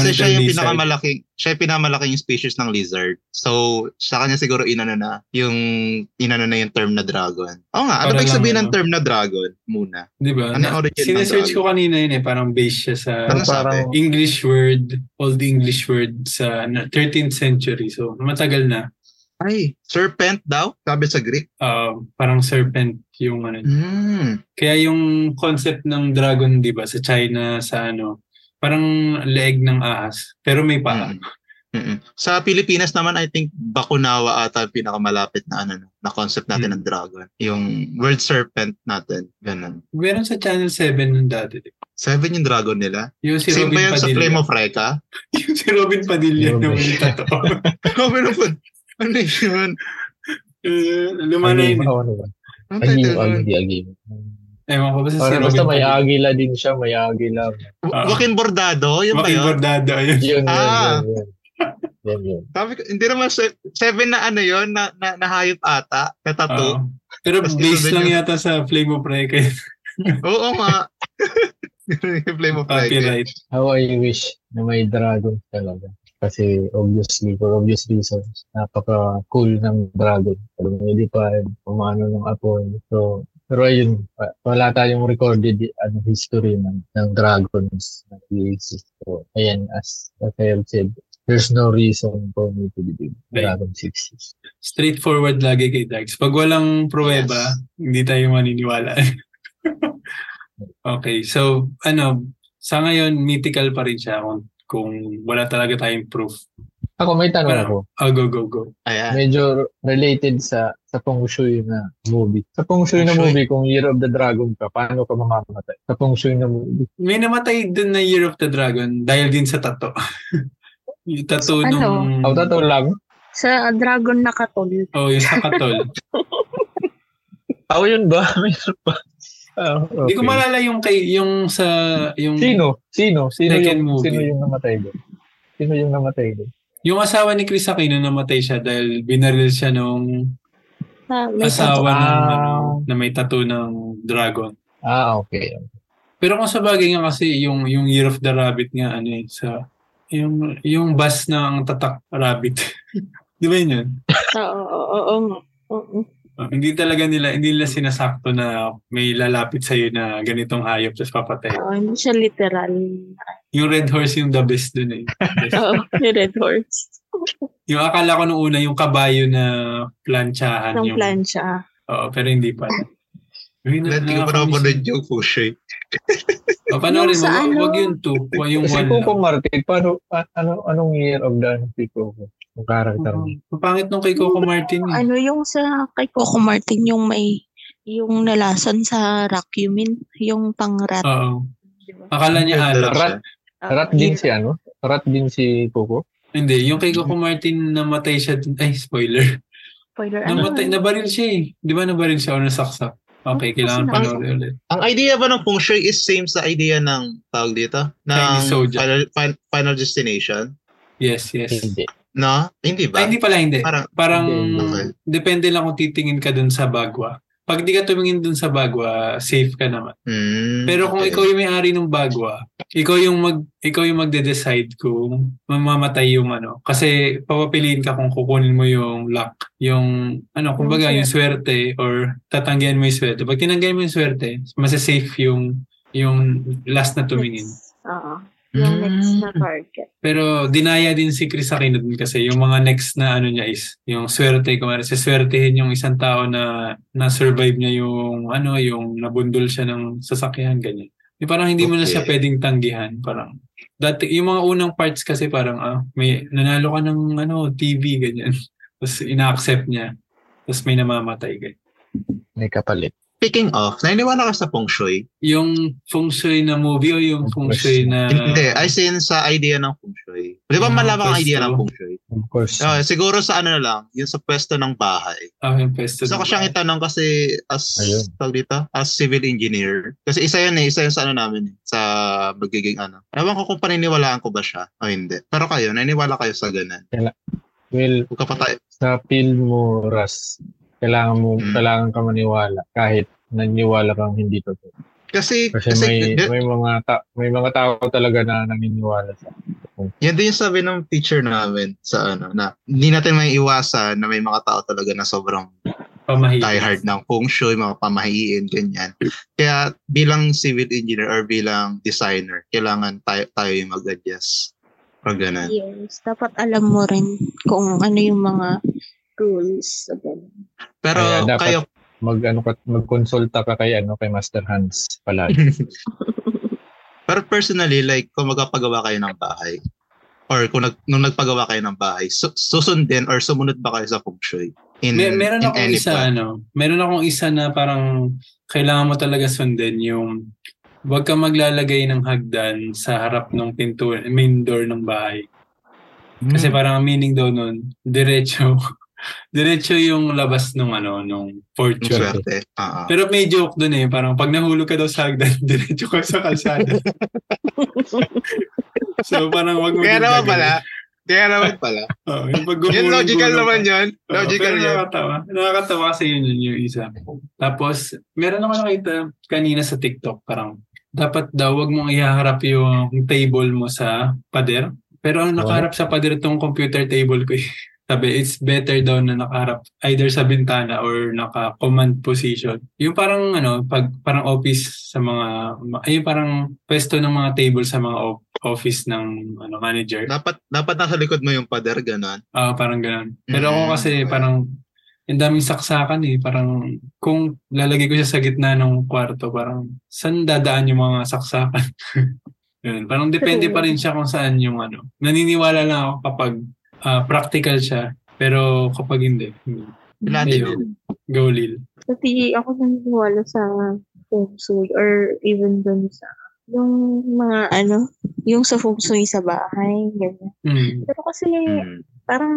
Kasi siya yung lizard. pinakamalaking, siya yung pinakamalaking species ng lizard. So, sa kanya siguro inano na, yung inano na yung term na dragon. Oo nga, ano ba yung sabihin ng ano? term na dragon muna? Di ba? Ano Na, origin ng sinesearch dragon? ko kanina yun eh, parang base siya sa Ano sabi? English word, Old English word sa na- 13th century. So, matagal na. Ay, serpent daw? Sabi sa Greek? Uh, parang serpent yung ano. Hmm. Kaya yung concept ng dragon, di ba, sa China, sa ano, parang leeg ng ahas. Pero may paa. Mm. Mm-mm. Sa Pilipinas naman, I think Bakunawa ata ang pinakamalapit na ano na concept natin Mm. ng dragon. Yung word serpent natin, ganun. Meron sa Channel 7 nung dati. Seven yung dragon nila. Yung si Same Robin yan sa Padilla. Flame of Reka? yung si Robin Padilla na may totoo. Robin of Ano yun? Eh, Luma na yun. Ano title nun? Ewan ko basta si Parang Robin basta may Padilla. agila din siya, may agila. Ah. Joaquin Bordado? Yun ba Joaquin yun? Bordado, ayun. Yun, yun, Ah. yun, yun. Yan, yun. Sabi ko, hindi naman se- seven na ano yun, na, na, na hayop ata, na tattoo. Oo. Pero Tapos based lang yung- yata sa Flame of Reka. Oo nga. Flame of. Copyright. How I wish na may dragon talaga. Kasi obviously, for obvious reasons, napaka-cool ng dragon. Alam mo, hindi pa umano ng apoy. So, pero ayun, wa- wala tayong recorded ano, history ng, ng dragons na exist. So, ayan, as, have said, there's no reason for me to believe Right. dragons exist. Straightforward lagi kay Dags. Pag walang pruweba, hindi tayo maniniwala. okay, so ano, sa ngayon, mythical pa rin siya kung, kung wala talaga tayong proof. Ako, may tanong ako. Oh, go, go, go. Ayan. medyo related sa sa Feng Shui na movie. Sa Feng Shui na Feng Shui? movie, kung Year of the Dragon ka, paano ka mamamatay? Sa Feng Shui na movie. May namatay dun na Year of the Dragon dahil din sa tato. yung tato Ano? nung... Ako totoo lang. Sa dragon na katol. Oh, yung sa katol. Ako yun ba? Mayroon pa. Ah, Hindi ko okay. malala yung kay yung sa yung Sino? Sino? Sino yung, movie. sino yung namatay doon? Sino yung namatay doon? Yung asawa ni Chris Aquino namatay siya dahil binaril siya nung Ah, may asawa ng Ah. ano, na may tattoo ng dragon. Ah, okay. Pero kung sa bagay nga kasi yung yung Year of the Rabbit nga ano eh, sa yung yung bus ng tatak rabbit. Di ba yun yun? Oo, oo, oo, oo. Uh, hindi talaga nila hindi nila sinasakto na may lalapit sa na ganitong hayop tapos papatay. Oo, hindi siya literal. Yung red horse yung the best dun eh. Oo, yung red horse. yung akala ko nung una yung kabayo na planchahan Ng yung plancha. Oo, pero hindi na- Hindi ko pa napanood yung Fushay. O, panoorin Yung mo. ano? wag yung two. Wag yung Si one Coco lang. Martin, paano, a- ano, anong year of the ano si Coco? Yung character niya. Ang pangit nung kay Coco Martin eh. Ano yung sa kay Coco Martin yung may yung nalason sa Racumin, yung pang-rat. Oo. di ba? Akala niya alak. Rat, Ah, rat din si ano? Rat din si Coco? Hindi, yung kay Coco Martin namatay siya. dun- Ay, spoiler. Spoiler. Ano? Namatay, nabaril siya eh. Di ba nabaril siya o nasaksak? Okay, Ano kailangan panoorin ulit. Ang idea ba ng Feng Shui is same sa idea ng tawag dito? Ng final, fin- final Destination? Yes, yes. Hindi. No? Hindi ba? Ay, hindi pala, hindi. Parang, Parang, Okay. depende lang kung titingin ka dun sa bagwa. Pag di ka tumingin dun sa bagwa, safe ka naman. Hmm, Pero kung okay. ikaw yung may-ari ng bagwa, ikaw yung mag ikaw yung magde-decide kung mamamatay yung ano kasi papapiliin ka kung kukunin mo yung luck, yung ano kumbaga yung swerte or tatanggihan mo yung swerte. Pag tinanggihan mo yung swerte, mas safe yung yung last na tumingin. Oo. Yung next na Mm. target. Pero dinaya din si Chris Aquino dun kasi yung mga next na ano niya is yung swerte kung ano, siswertehin yung isang tao na na-survive niya yung ano, yung nabundol siya ng sasakyan, ganyan. Yung parang hindi mo na siya pwedeng tanggihan. Parang, dati, yung mga unang parts kasi parang, ah, may nanalo ka ng ano, TV, ganyan. Tapos ina-accept niya. Tapos may namamatay, ganyan. May kapalit. Speaking of, naniniwala ka sa Feng Shui? Yung feng shui na movie o yung feng shui na... Hindi, I in sa idea ng Feng Shui. Di ba malabang ang idea pwesto. ng Feng Shui? Of course. Ah, siguro sa ano na lang, yung sa pwesto ng bahay. Ah, yung pesto. Gusto ko siyang itanong kasi as Ayun. tawag dito, as civil engineer. Kasi isa yun eh, isa yun sa ano namin eh, sa magiging ano. Ewan ko kung paniniwalaan ko ba siya o hindi. Pero kayo, naniniwala kayo sa ganun. Well, Huwag ka pa tayo. sa field mo, Ras, kailangan mo, Mm. kailangan ka maniwala kahit naniniwala kang hindi totoo. Kasi, Kasi, kasi, may y- may mga ta- may mga tao talaga na naniniwala sa. yan din yung sabi ng teacher namin sa ano, na hindi natin may iwasan na may mga tao talaga na sobrang Pamahiin. diehard ng feng shui, mga pamahiin, ganyan. Kaya bilang civil engineer or bilang designer, kailangan tayo, tayo yung mag-adjust. Or ganun. Yes. Dapat alam mo rin kung ano yung mga rules. sa ganun. Pero Kaya dapat- kayo, Mag ano ka, magkonsulta ka kay ano kay Master Hans palagi. pero personally, like, kung magpagawa kayo ng bahay, or kung nag, nung nagpagawa kayo ng bahay, su- susundin or sumunod ba kayo sa feng shui? In, Mer- meron in akong isa ano, meron akong isa na parang kailangan mo talaga sundin yung huwag ka maglalagay ng hagdan sa harap ng pinto, main door ng bahay. Kasi Hmm. parang ang meaning daw nun, diretso, diretso yung labas nung ano, nung fortune. swerte. Ah. Pero may joke dun eh, parang pag nahulog ka daw sa hagdan, diretso ka sa kalsada. so parang wag mo Kaya naman pala. Kaya naman pala. Oh, yung pag gumulong-gulong logical naman yun. Oo, Logical yun. nakakatawa. Nakakatawa kasi yun, yun yung isa. Tapos, meron ako nakita kanina sa TikTok, parang, dapat daw, wag mong ihaharap yung table mo sa pader. Pero ang nakaharap sa pader itong computer table ko eh. Sabi, it's better daw na nakaharap either sa bintana or naka-command position. Yung parang ano, pag parang office sa mga ay parang pwesto ng mga table sa mga op- office ng ano manager. Dapat, dapat nasa likod mo yung pader, ganun. Ah, parang ganun. Pero ako Mm, kasi okay. parang yung daming saksakan eh. Parang kung lalagay ko siya sa gitna ng kwarto, parang saan dadaan yung mga saksakan? Yun. Parang depende pa rin siya kung saan yung ano. Naniniwala lang ako kapag ah, practical siya. Pero kapag hindi, hindi. Natin Ayun. Go Lil. Kasi ako naniniwala sa feng shui or even dun sa yung mga ano, yung sa feng shui sa bahay, ganyan. Mm. Pero kasi Mm. parang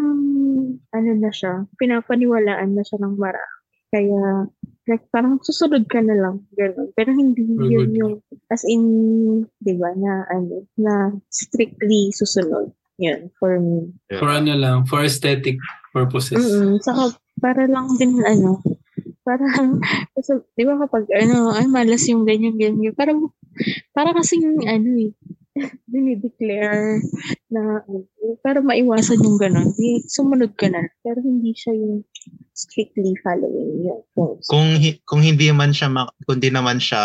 ano na siya, pinapaniwalaan na siya ng marami. Kaya Like, parang susunod ka na lang. Ganun. Pero hindi Very yun good. yung, as in, di ba, na, ano, na strictly susunod. Yun, for me. Yeah. For ano lang, for aesthetic purposes. Mm-mm. Saka, para lang din, ano, parang, kasi, di ba kapag, ano, ay, malas yung ganyan, ganyan, parang, para kasing, ano eh, dinideclare na, ano, para maiwasan yung ganun, di, sumunod ka na. Pero hindi siya yung strictly following yung rules. Kung hi- kung hindi man siya ma- kung di naman siya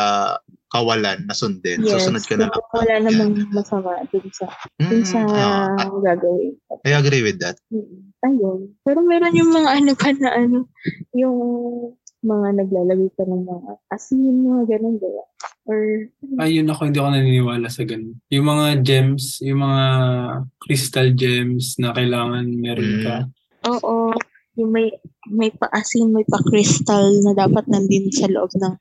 kawalan na sundin, susunod ka na lang. Wala namang masama dun sa, dun Mm, sa ah, gagawin. I agree with that. Mm, Ayun. Pero meron yung mga ano pa na ano, yung mga naglalagay pa ng mga asin, mga ganun, diba? Or, Ayun ako, hindi ako naniniwala sa ganun. Yung mga gems, yung mga crystal gems na kailangan meron ka. oo, yung may, may pa-asin, may pa-crystal na dapat nandun sa loob ng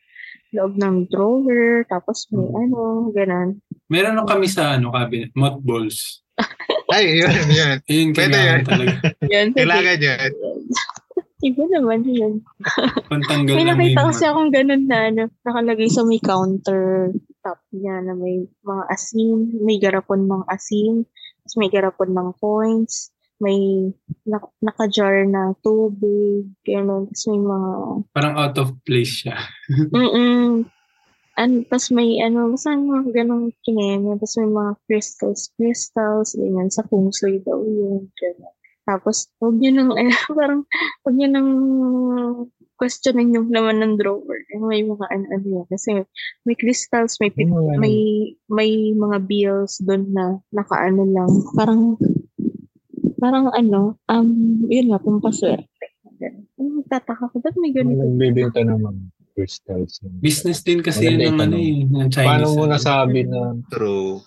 loob ng drawer, tapos may ano, ganun. Meron lang kami sa ano, cabinet, mothballs. Ay, yun, yun. Ayun, Pwede kailangan yan. talaga. Yan, Kailangan yun. Iba naman yun. Pantanggal May na may nakita kasi akong ganun na ano, nakalagay sa may counter top niya na may mga asin, may garapon ng asin, tapos may garapon ng coins, may nak- naka-jar na tubig, gano'n. Tapos may mga, Parang out of place siya. mm An, tapos may ano, basta mga ganong kineme. Tapos may mga crystals, crystals, ganyan. Sa kung sui daw yun. Ganyan. Tapos, huwag nyo nang, ano, parang, huwag nyo nang questionin yung naman ng drawer. May mga ano-ano yan. Kasi may crystals, may, ano, may, may mga bills doon na nakaano lang. Parang, parang ano, um, yun nga, pampaswerte. Ganun. Ano, Tataka ko, ba't may yung ganito? nagbibenta ng mga crystals. Business din kasi Maganda yun ng ano eh, ng Chinese. Paano mo ano. nasabi na True.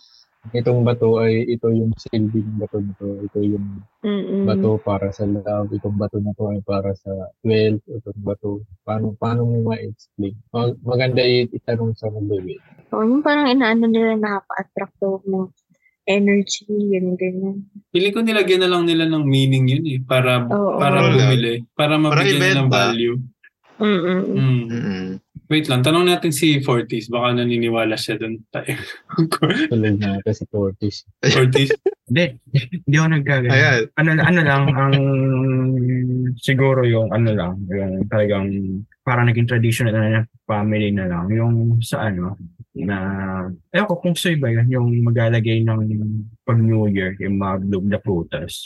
itong bato ay ito yung silbi ng bato na to, ito yung Mm-mm. bato para sa love, itong bato na to ay para sa wealth, itong bato, paano, paano mo ma-explain? Mag- maganda itanong sa magbibig. Oo, yung parang inaano nila nakaka-attract ng energy, yun, ganyan. Pili ko nilagyan na lang nila ng meaning yun eh. Para, Oo. para Oo. bumili. Para mabigyan nila ng ibenta. value. Mm-mm. Mm. Mm-mm. Wait lang, tanong natin si Fortis. Baka naniniwala siya dun tayo. Tulad na kasi Tortis. Fortis? Hindi, hindi ako nagkagano. Ayan. Ano, ano lang, ang siguro yung ano lang, yung talagang parang naging traditional na ng family na lang. Yung sa ano, na, ewan ko kung sa'yo ba yun, yung maglalagay ng pag New Year, yung mga globe na prutas.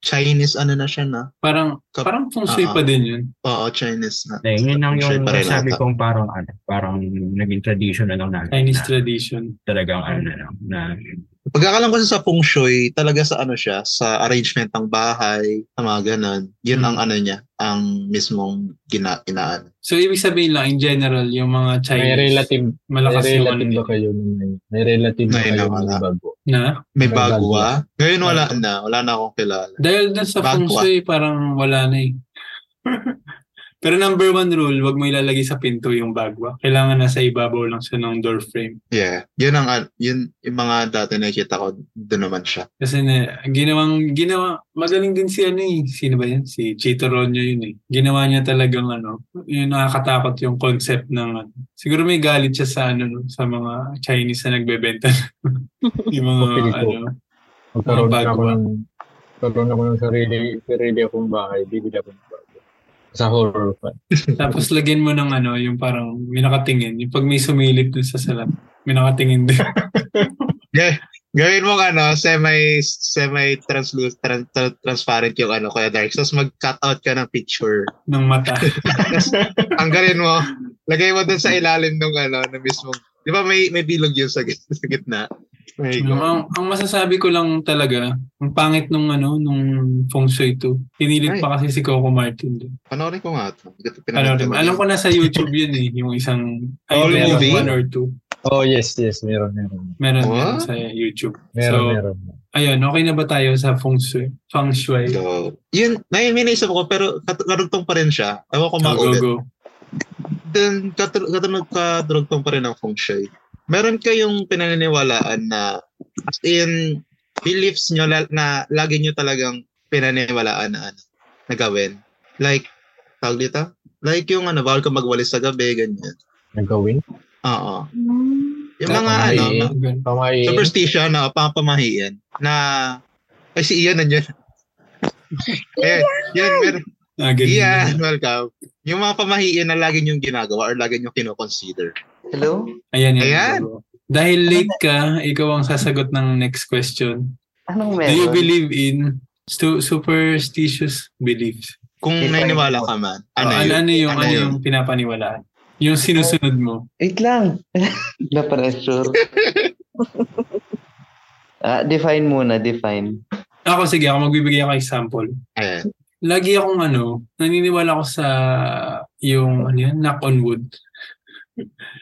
Chinese ano na siya na? Parang, Kap- parang feng shui Ah, pa din yun. Oo, Chinese na. Eh, yun lang Siya yung sabi ata. kong parang ano, parang naging traditional lang natin. Chinese na tradition. talagang ano na lang, na Pagkakalam ko sa feng shui, talaga sa ano siya, sa arrangement ng bahay, sa mga ganun. Yun Hmm. ang ano niya, ang mismong gina, inaan. So, ibig sabihin lang, in general, yung mga Chinese, May relative, may malakas yung ano relative ba nila. kayo na may, may relative May kayo na bago? Na? May May bago bago. ah. Ngayon wala na. Wala na akong kilala. Dahil dun sa feng shui, parang wala na eh. Pero number one rule, wag mo ilalagay sa pinto yung bagwa. Kailangan nasa ibabaw lang siya ng door frame. Yeah. Yun ang, an- yun, yung mga dati nakikita ko, doon naman siya. Kasi na, ginawang, ginawa, magaling din si ano eh. Sino ba yan? Si Chito Ronyo yun eh. Ginawa niya talagang ano, yung nakakatakot yung concept ng ano. Siguro may galit siya sa ano, no, sa mga Chinese na nagbebenta. yung mga ano. Magkaroon ako ng, magkaroon ako ng sarili, sarili akong bahay, bibili ako ng bago. Sa horror fan. Tapos lagyan mo ng ano, yung parang may nakatingin. Yung pag may sumilip dun sa salat, may nakatingin din. Yeah. Gawin mo ano, semi semi translucent tran- tran- transparent yung ano kaya dark. Tapos mag-cut out ka ng picture. ng mata. Tapos tanggalin mo. Lagay mo dun sa ilalim ng ano, na mismong. Di ba may may bilog yun sa, sa gitna? May Ang, ang, ang masasabi ko lang talaga, ang pangit nung ano, nung feng shui to. Pinilit Ay. pa kasi si Coco Martin doon. Panoorin ko nga ito. Ano, pinanood alam ko na sa YouTube yun eh, yung isang, ay, Whole meron, movie? one or two. Oh, yes, yes, meron, meron. Meron, What? meron sa YouTube. Meron, so, meron. ayun, okay na ba tayo sa feng shui? Feng shui. So, yun, may, may naisip ko, pero kat- karugtong pa rin siya. Ewan ko Go, go, maulit. go. Then, katul- katulad kadrugtong pa rin ng feng shui. Meron kayong pinaniniwalaan na, as in, beliefs nyo la- na lagi nyo talagang pinaniniwalaan na ano, na gawin. Like, tawag dito? Like yung ano, bawal ka magwalis sa gabi, ganyan. Nagawin. Oo. Hmm. Yung mga ano, Ah. Pamahiin. superstition na papamahiin na ay si Ian nandiyan. eh, yan, mer- Ah, ganun. Ian, welcome. Yung mga pamahiin na lagi niyong ginagawa or lagi niyong kino-consider. Hello? Ayan, yan. Ayan. Dahil late ka, ikaw ang sasagot ng next question. Anong Do you meron? believe in stu- superstitious beliefs? Kung Define naniniwala ka man, Ano, ano ano, yun? ano yung, Ano ano yun? yung pinapaniwalaan? Yung sinusunod mo. Wait lang. Na-pressure. ah, define muna, define. Ako, sige, ako magbibigay ako example. Ayan. Lagi akong ano, naniniwala ako sa yung, ano yun, knock on wood.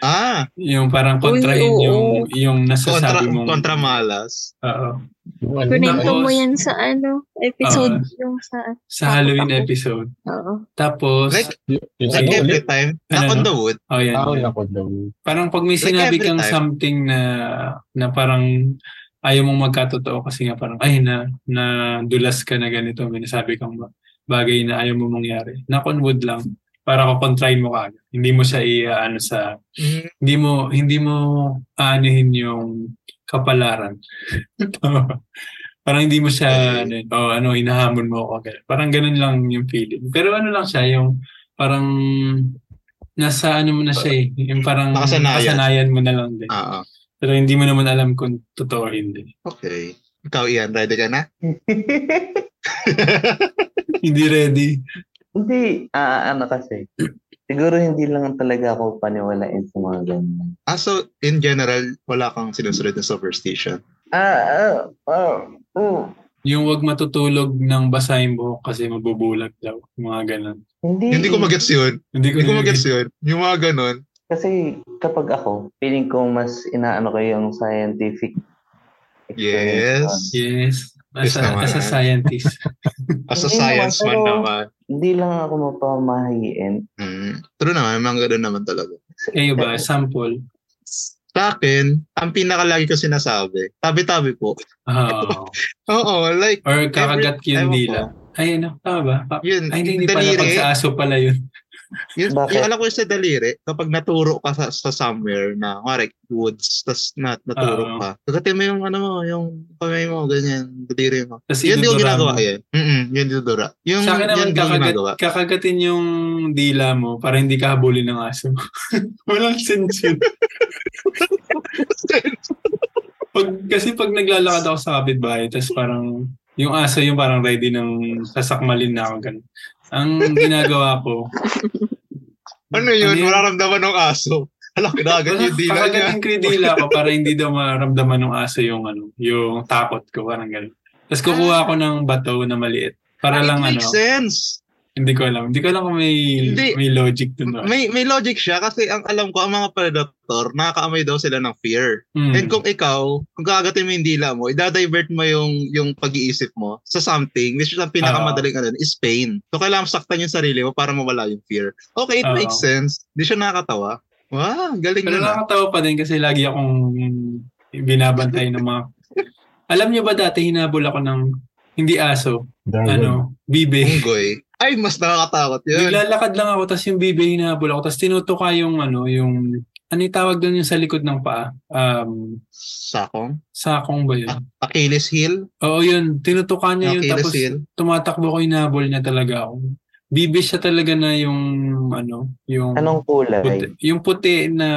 Ah, Yung parang kontrahin Uy, yung, yung kontra, nasasabi mong. kontra malas. Oo. Ano, Kunento Tapos- mo yan sa ano, episode Ah. yung sa, Sa Halloween episode. oo. Tapos, Like, like ano every time, Ano, knock on the wood. oh yan. Ah, nako daw. Parang pag may Like sinabi kang time. something na na parang ayaw mong magkatotoo kasi nga parang ay na na dulas ka na ganito may nasabi kang ba- bagay na ayaw mo mangyari. Knock on wood lang para ko kontrahin mo kagad. Hindi mo siya i-ano sa Mm, hindi mo hindi mo aanuhin yung kapalaran. parang hindi mo siya ano, oh, ano hinahamon mo ako agad. Parang ganun lang yung feeling. Pero ano lang siya yung parang nasa ano mo na siya eh. Yung parang Nakasanayan. nakasanayan mo na lang din. Oo. Pero hindi mo naman alam kung totoo hindi. Okay. Ikaw, Ian, ready ka na? Hindi ready. Hindi, ah, ano kasi. Siguro hindi lang talaga ako paniwalain sa mga ganyan. Ah, so, in general, wala kang sinusunod na superstition. Ah, ah, ah, oh. Yung wag matutulog ng basahin buhok kasi mabubulag daw. Mga ganun. Hindi. Hindi ko magets yun. Hindi ko, Hindi ko magets yun. Yung mga ganun. Kasi kapag ako, feeling ko mas inaano ko yung scientific Yes. Yes. As a, naman. as a scientist. As a Hindi science naman, man pero- naman. Hindi lang ako mapamahiin. Mm. True naman, mga ganun naman talaga. Kayo ba? Sample. Sa akin, ang pinakalagi ko sinasabi, tabi-tabi po. Ah. Oo, like, or kakagat Every- yung dila. Ay, ano? Tama ba? Pa- yun, ay, hindi, hindi pala. Pag sa aso pala yun. Yun, Bakit? yung alam ko yung sa daliri, kapag naturo ka sa, sa somewhere na, kumari, woods, tas na, naturo Oo. ka, kagatin mo yung, ano mo, yung kamay mo, ganyan, daliri mo. Tapos Yun di ko idudura ginagawa mo. yan. Mm yun dudura. Yung, Sa akin naman, yun ko kakagat, kakagatin yung dila mo para hindi ka habulin ng aso. Walang sense yun. pag, kasi pag naglalakad ako sa kapitbahay, tapos parang yung aso yung parang ready ng sasakmalin na ako. Ganun. Ang ginagawa ko, ano yun? Ano? Mararamdaman ng aso. Hala, kinagat yung dila niya. kakagatin ko yung dila ko para hindi daw maramdaman ng aso yung ano, yung takot ko, parang gano'n. Tapos kukuha ako ng bato na maliit. Para It lang ano, makes sense. Hindi ko alam. Hindi ko alam kung may, Hindi. may logic dun. ba? May may logic siya kasi ang alam ko ang mga predator nakakaamoy daw sila ng fear. Hmm. And kung ikaw, kung gagatin mo yung dila mo, i-divert mo yung yung pag-iisip mo sa something, which is ang pinakamadaling ano, is pain. So kailangan saktan yung sarili mo para mawala yung fear. Okay, it Oo. makes sense. Hindi siya nakakatawa. Wow, galing Pero nun ah. nakakatawa pa din kasi lagi akong binabantay ng mga... Alam niyo ba dati hinabol ako ng hindi aso, Dragon. ano, bibe. Unggoy. Ay, mas nakakatakot yun. Naglalakad lang ako tapos yung bibe hinahabol ako tapos tinutuka yung ano, yung ano yung tawag doon yung sa likod ng paa? Um, Sakong? sakong ba yun? Achilles heel? Oo yun, tinutuka niya yun Achilles tapos heel? tumatakbo ko hinahabol niya talaga ako. Bibe siya talaga na yung ano, yung Anong kulay? puti, yung puti na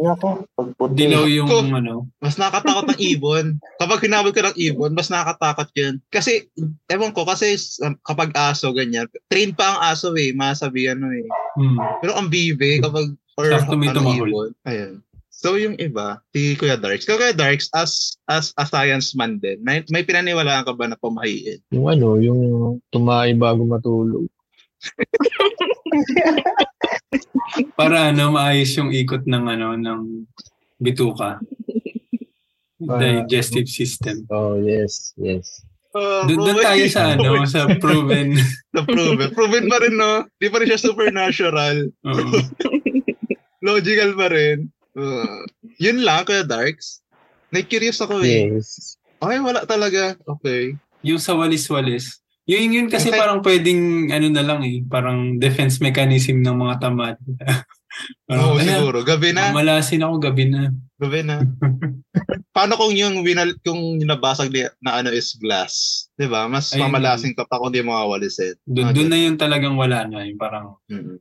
Nako, pag puti. dilaw yung Ko- ano. Mas nakakatakot ng ibon. Kapag hinabol ka ng ibon, mas nakakatakot yun. Kasi, ewan ko, kasi kapag aso, ganyan, train pa ang aso eh, masabi ano eh. Hmm. Pero ang bibe, kapag, or Sakto may ano, ibon, ayun. So yung iba, si Kuya Darks. Kuya Darks, as as a science man din, may, may pinaniwalaan ka ba na pamahiin? Yung ano, yung tumae bago matulog. Para ano, maayos yung ikot ng ano, ng bituka. Digestive system. Oh, yes, yes. Uh, Doon doon tayo sa ano, sa proven. Sa proven. proven pa rin, no? Di pa rin siya supernatural. Oo. Logical pa rin. Uh, yun lang, Kuya Darks. Na-curious ako eh. Yes. Okay, wala talaga. Okay. yung sa walis-walis, Yun, yun kasi Okay. parang pwedeng ano na lang eh, parang defense mechanism ng mga tamad. Oo, "Ayan, siguro. Gabi na. Mamalasin ako gabi na. Gabi na. Paano kung yung winal, kung nabasag ni, na ano is glass? 'Di ba? Mas Ayun. mamalasing ka pa kung di mo mawalisin. Doon, doon na yung talagang wala na. Yung parang Mm.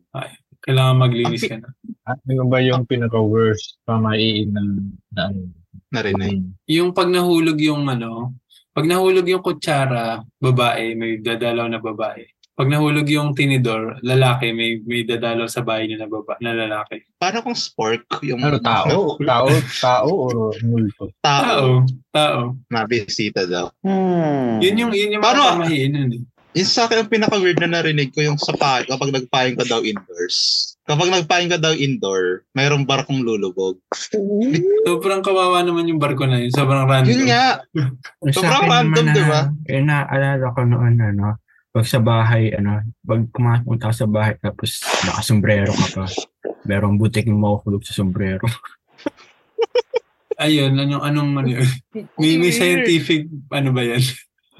kailangan maglinis ka na. Ah, Ano ba yung pinaka-worst pamaiin ng, na ano? Narinig. Yung pag nahulog yung ano, pag nahulog yung kutsara, babae, may dadalaw na babae. Pag nahulog yung tinidor, lalaki, may may dadalaw sa bahay niya na baba, na lalaki. Paano kung spork yung Ano, tao? tao? Tao o multo? tao Tao, tao. nabisita daw? Hmm. Yun yung yun yung Paano? mga eh. Yung sa akin, ang pinaka-weird na narinig ko yung sa pa, kapag nagpahing ka daw indoors. Kapag nagpahing ka daw indoor, mayroong barkong lulubog. Sobrang kawawa naman yung barko na yun. Sobrang random. Yun nga. Sobrang random, di ba? na- Eh, naalala ko noon, ano, pag sa bahay, ano, pag kumapunta ka sa bahay, tapos nakasombrero ka pa, merong butik yung makukulog sa sombrero. Ayun, anong, anong, ano yun? May, may scientific, ano ba yan?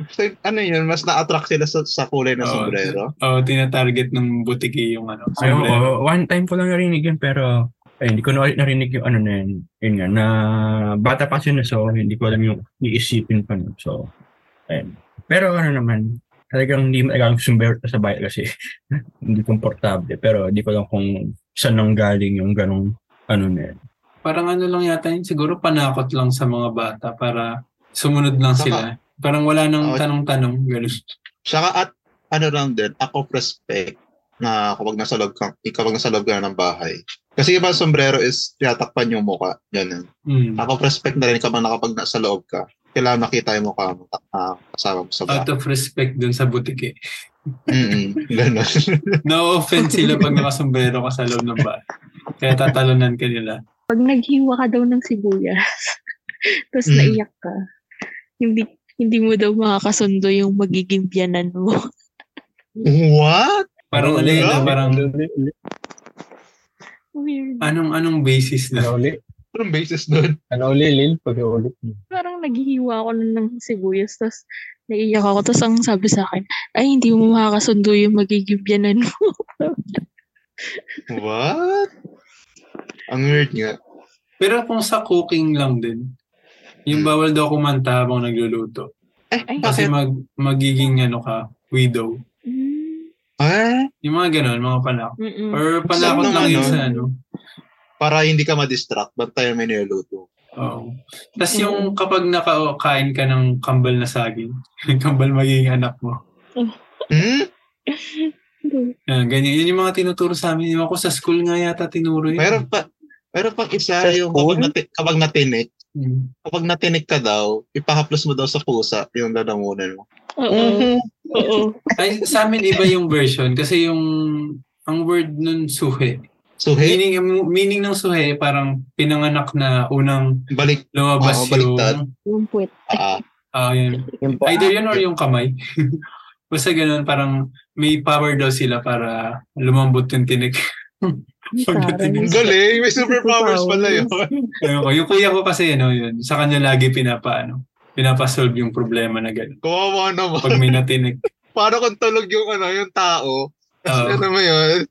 So, ano yun, mas na-attract sila sa, sa kulay ng Oo. sombrero. Oo, tinatarget ng butiki yung ano, sombrero. oo, one time ko lang narinig yun, pero ay, hindi ko na narinig yung ano na yun. Yun nga, na bata pa siya na so, hindi ko alam yung iisipin pa nun. So, ayun. Pero ano naman, talagang hindi magalang sombrero sa bahay kasi hindi komportable. Pero hindi ko lang kung saan nang galing yung ganong ano na yun. Parang ano lang yata yun, siguro panakot lang sa mga bata para sumunod lang Saka- sila. Parang wala nang Oo. tanong-tanong. Tsaka at ano lang din, of respect na kapag nasa loob ka, kapag nasa loob ka na ng bahay. Kasi iba sombrero is tinatakpan yung muka. Yan. Mm. Of respect na rin kapag nakapag nasa loob ka. Kailangan makita yung mukha mo uh, kasama mo sa Out bahay. of respect dun sa butiki. Mm-mm. Ganon. Na-offend sila pag nakasombrero ka sa loob ng bahay. Kaya tatalunan ka nila. Pag naghiwa ka daw ng sibuyas, tapos Mm. naiyak ka, hindi hindi mo daw makakasundo yung magiging biyanan mo. What? Parang ano yun, Wala. ah, parang Ano? Weird. anong anong basis na? Ano ulit? Anong basis doon? Ano ulit, Lil? Pag ulit mo. Parang naghihiwa ako nun ng sibuyas, tapos naiiyak ako, tapos ang sabi sa akin, ay, hindi mo makakasundo yung magiging biyanan mo. What? Ang weird nga. Pero kung sa cooking lang din, yung bawal daw kumanta habang nagluluto. Eh, Ay. Kasi mag, magiging ano ka, widow. Mm, Ah, Yung mga ganon, mga panakot. mm-mm. Or panakot lang yun sa ano. para hindi ka ma-distract, bantayan mo yung niluluto. Oo. Tapos yung kapag nakakain ka ng kambal na saging, kambal magiging anak mo. Hmm? Yan, ganyan. Yun yung mga tinuturo sa amin. Yung ako sa school nga yata tinuro yun. Meron pa, meron pang isa Sa yung school? kapag, nati, kapag natinik, Hmm. kapag natinik ka daw, ipahaplos mo daw sa pusa yung lalamunan mo. Oo. Oo. Ay, sa amin iba yung version. Kasi yung, ang word nun suhe. Suhe, Meaning, meaning ng suhe, parang pinanganak na unang balik. lumabas Oo, baliktad. yung, Yung puwet. Ah, ah, yun. Yung Either yun or yung kamay. Basta ganun, parang may power daw sila para lumambot yung tinik. Galing, may superpowers pala yun. Ayun ko. Yung kuya ko kasi, ano, yun, sa kanya lagi pinapa, ano, pinapasolve yung problema na gano'n. Kawawa naman. Pag may natinig. Paano kung tulog yung ano, yung tao? Oo. ano mo yun?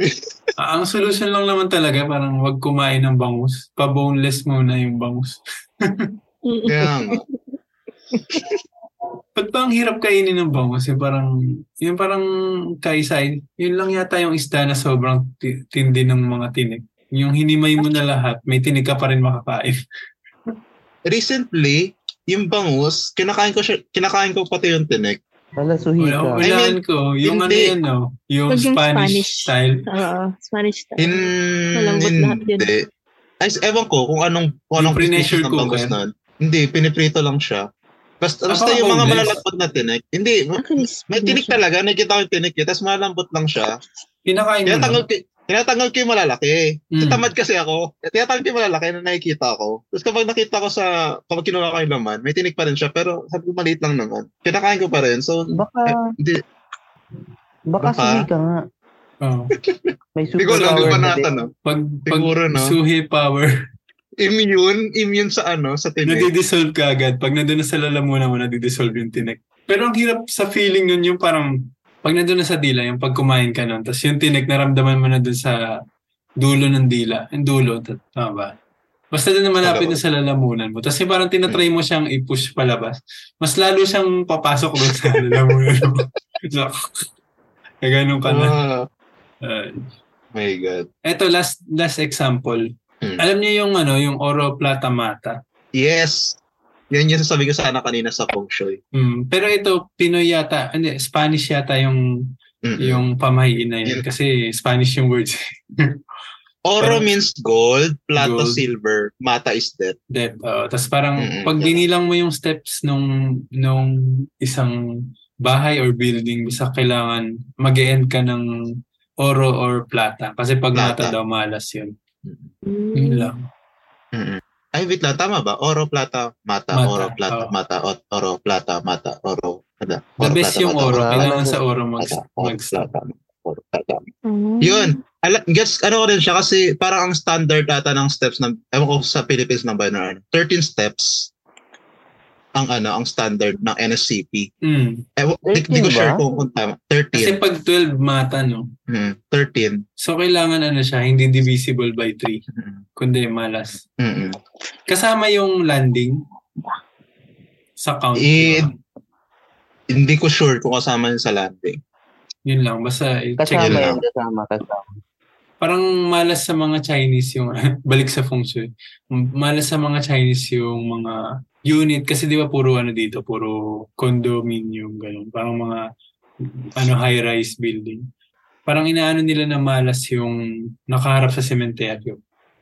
Ah, ang solution lang naman talaga, parang wag kumain ng bangus. Pa-boneless muna yung bangus. Kaya nga. Ba't ba ang hirap kainin ng bangus? Yung parang, yung parang kaisay, yun lang yata yung isda na sobrang ti- tindi ng mga tinik. Yung hinimay mo na lahat, may tinik ka pa rin makakain. Recently, yung bangus, kinakain ko siya, kinakain ko pati yung tinik. Wala, suhi Wala, ka. I mean, ko. Yung ano hindi. yan, no? Yung Pag yung Spanish, Spanish. style. Oo. Spanish style. In, Malambot lahat yun. hindi. Ay, ewan ko kung anong, kung anong species ng bangus nun. Hindi, piniprito lang siya. Basta, basta yung mga malalambot na tinik. Hindi, may tinik talaga. Nakikita ko yung tinik yun. Tapos malalambot lang siya. Pinakain mo ko, tinatanggal ko yung malalaki. Mm. Tamad kasi ako. Tinatanggal ko yung malalaki na nakikita ko. Tapos kapag nakita ko sa, kapag kinuha ko yung laman, may tinik pa rin siya. Pero sabi ko maliit lang naman. Kinakain ko pa rin. So, Baka, eh, hindi, baka Baka. suhi ka nga. Oh. May hindi ko alam, na din. natanong. Pag, pag Siguro, no? suhi power, Immune, immune sa ano, sa tinik. nadidissolve ka agad. Pag nandun na sa lalamunan mo, nadidissolve yung tinik. Pero ang hirap sa feeling nun yung parang pag nandun na sa dila, yung pag kumain ka nun, tapos yung tinik naramdaman mo na dun sa dulo ng dila. Yung dulo, tama ba? Basta dun na malapit na sa lalamunan mo. Tapos parang tinatry mo siyang i-push palabas. Mas lalo siyang papasok doon sa lalamunan mo. so, ganun ka na. Uh, my God. eto, last last example. Hmm. Alam niyo yung ano, yung oro plata mata. Yes. Yan yung sasabi ko sana kanina sa feng shui. Mm, pero ito Pinoy yata, hindi Spanish yata yung Mm-mm. yung pamahiin na yun kasi Spanish yung words. Oro Parang- means gold, plata Gold. silver, mata is death. Dep. Uh, Tapos parang Mm-mm. pag binilang mo yung steps nung nung isang bahay or building, bisa kailangan mag-end ka ng oro or plata. Kasi pag mata Plata. daw malas yun. Mm. Yun lang. Mm-mm. Ay, wait lang, tama ba? Oro, plata, mata, Mata, oro, plata, oo. mata, o- oro, plata, mata, oro. Ada. The best yung oro. mata. Kailangan Alam sa oro mag, Plata, oro, plata, oro, plata. Mm. Yun. Ala, gets, ano ko rin siya kasi parang ang standard ata ng steps ng, ewan ko sa Philippines lang ba na ano, 13 steps ang ano, ang standard ng NSCP. Mm. Ewan, di, di 13 ko sure kung, kung tama. Kasi 13. pag 12 mata, no? Mm, 13. So, kailangan ano siya, hindi divisible by 3. Mm, Kundi malas. mm, Kasama yung landing sa count. Eh? Hindi ko sure kung kasama yun sa landing. Yun lang. Basta i-check Kasama nyo lang. kasama, kasama. Parang malas sa mga Chinese yung balik sa feng shui. Malas sa mga Chinese yung mga unit kasi di ba puro ano dito, puro condominium ganun. Parang mga ano high-rise building. Parang inaano nila na malas yung nakaharap sa sementeryo.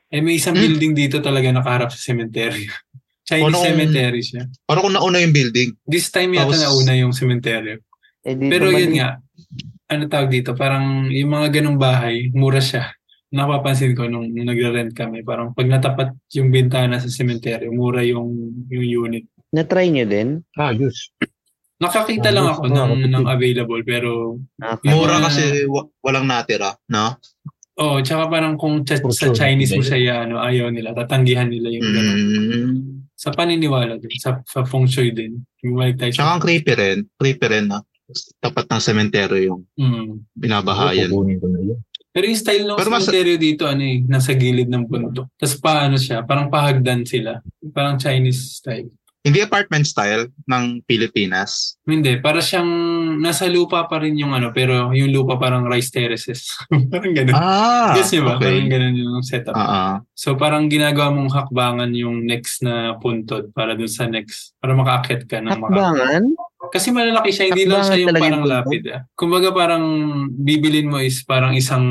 Eh may isang Hmm. building dito talaga nakaharap sa sementeryo. Chinese Ano kung- cemetery siya. Parang kung nauna yung building. This time yata Tapos- nauna yung sementeryo. Eh, Pero yun nga, ano tawag dito, parang yung mga ganong bahay, mura siya. Napapansin ko nung, nung nagre-rent kami, parang pag natapat yung bintana sa sementeryo, mura yung, yung unit. Na-try nyo din? Ah, Diyos. Nakakita Ah, lang yes, ako ah, ng, kapatid. ng available, pero Okay. Mura Ah. kasi wa- walang natira, no? oh, tsaka parang kung ch- For sa sure, Chinese mo siya ano, ayaw nila, tatanggihan nila yung gano'n. Mm. Sa paniniwala din, sa, sa feng shui din. Yung balik tayo Tsaka sa... ang creepy rin. Creepy rin na tapat ng sementeryo yung Mm. binabahayan. Kukunin ko na yun. Pero yung style ng Pero mas- cemetery dito, ano eh, nasa gilid ng bundok. Tapos paano siya, parang pahagdan sila. Parang Chinese style. Hindi apartment style ng Pilipinas. Hindi, para siyang nasa lupa pa rin yung ano, pero yung lupa parang rice terraces. parang ganun. Ah, Guess niyo ba? Parang okay. ganun yung setup. Ah, ah. So parang ginagawa mong hakbangan yung next na puntod para dun sa next. Para makaakit ka ng. Hakbangan? Kasi malalaki siya, hindi lang siya yung parang lapid. Ah. Kumbaga parang bibilin mo is parang isang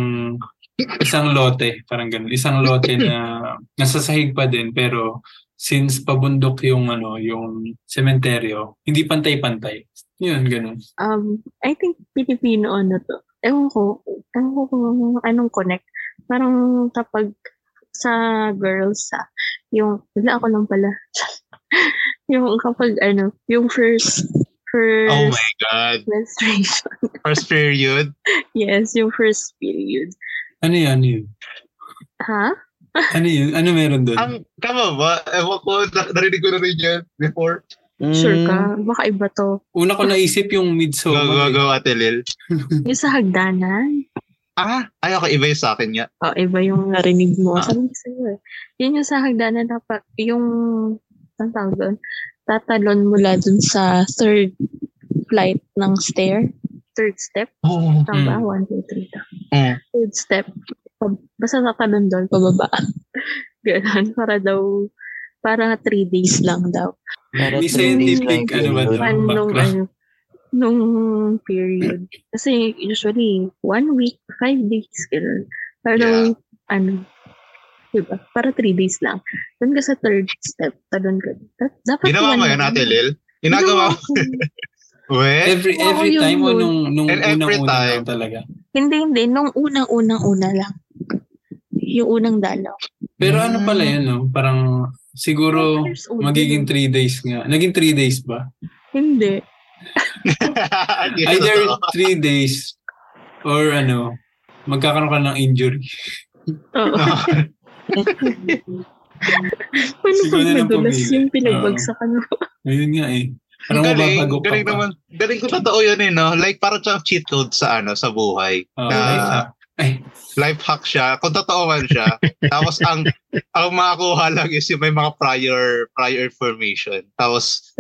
isang lote, parang ganun. Isang lote na nasa sahig pa din pero since pabundok yung ano, yung sementeryo, hindi pantay-pantay. Yun, ganun. Um, I think Filipino ano to. Ewan ko, ewan ko kung anong connect. Parang kapag sa girls ah, yung, wala ako lang pala. yung kapag ano, yung first, first Oh my God. menstruation. First period. yes, yung first period. Ano yun? Ano yun? Ha? Ano yun? Ano meron doon? Ang, kama ba? Ewan ko, na- narinig ko na rin yan before. Sure Mm, ka? Baka iba to. Una ko naisip yung Go, go, midsummer. eh. go, Ate Lil. Yung sa hagdanan. Ah, ay, okay, iba yung sa akin nga. O, iba yung narinig mo. Ah. Sabi ko sa'yo eh. Yun yung sa hagdanan na pa, yung, ang tawag doon, tatalon mula dun sa third flight ng stair. Third step. Oo. Tama ba? Mm. One, two, three. tama. Mm. Third step. Basta tatalon doon, pababa. Ganon. Para daw, para three days lang daw. para May three days scientific, lang ano ba? Pan nung, ano, nung period. Kasi usually, one week, five days, gano'n. Pero, ano, diba? Para three days lang. Doon ka sa third step, talon ka. Da- Dapat Ginawa mo lang. Ate Lil? Ginagawa mo. We? Every every yun time o yun. nung, nung And every unang-una time. lang talaga? Hindi, hindi. Nung unang-unang-una lang. Yung unang dalaw. Pero ano pala yan, no? Parang siguro magiging yun. three days nga. Naging three days ba? Hindi. Either three days or ano, magkakaroon ka ng injury. Oo. Paano Siguro nadulas pumili. yung pinagbagsakan mo? Ayun nga eh. Parang galing, mababago galing pa. naman. Galing ko totoo yun eh, no? Like, parang siyang cheat code sa ano, sa buhay. Oh, na life hack. Ay, life hack siya. Kung totoo man siya. tapos ang ang makakuha lang is yung may mga prior prior information. Tapos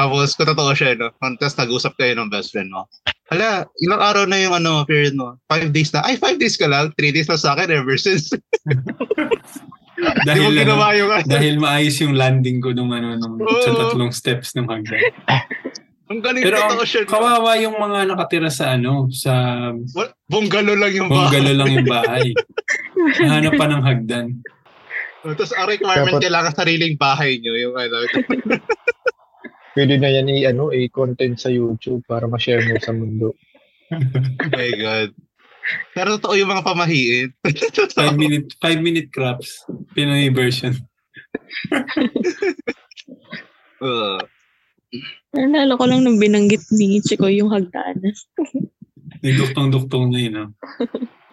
tapos kung totoo siya, no? Tapos nag-usap kayo ng best friend mo. Hala, ilang araw na yung ano, period mo? Five days na. Ay, five days ka lang. Three days na sa akin ever since. Di mo dahil, ano, yung ano. dahil maayos yung landing ko nung ano nung sa Oo. tatlong steps ng hagdan. Ang galing Pero no? kawawa yung mga nakatira sa ano, sa Wal- Bungalo lang yung bahay. bungalow lang yung bahay. Nahanap pa ng hagdan. Tapos ang requirement Dapat- kailangan sariling bahay nyo. Yung ano. Pwede na yan i ano, i-content sa YouTube para ma-share mo sa mundo. oh my God. Pero totoo yung mga pamahiin. Five minute, five minute crops. Pinoy version. Uh, Naalala ko lang nung binanggit ni Chico yung hagdanas. Nagduktong-duktong na yun. No?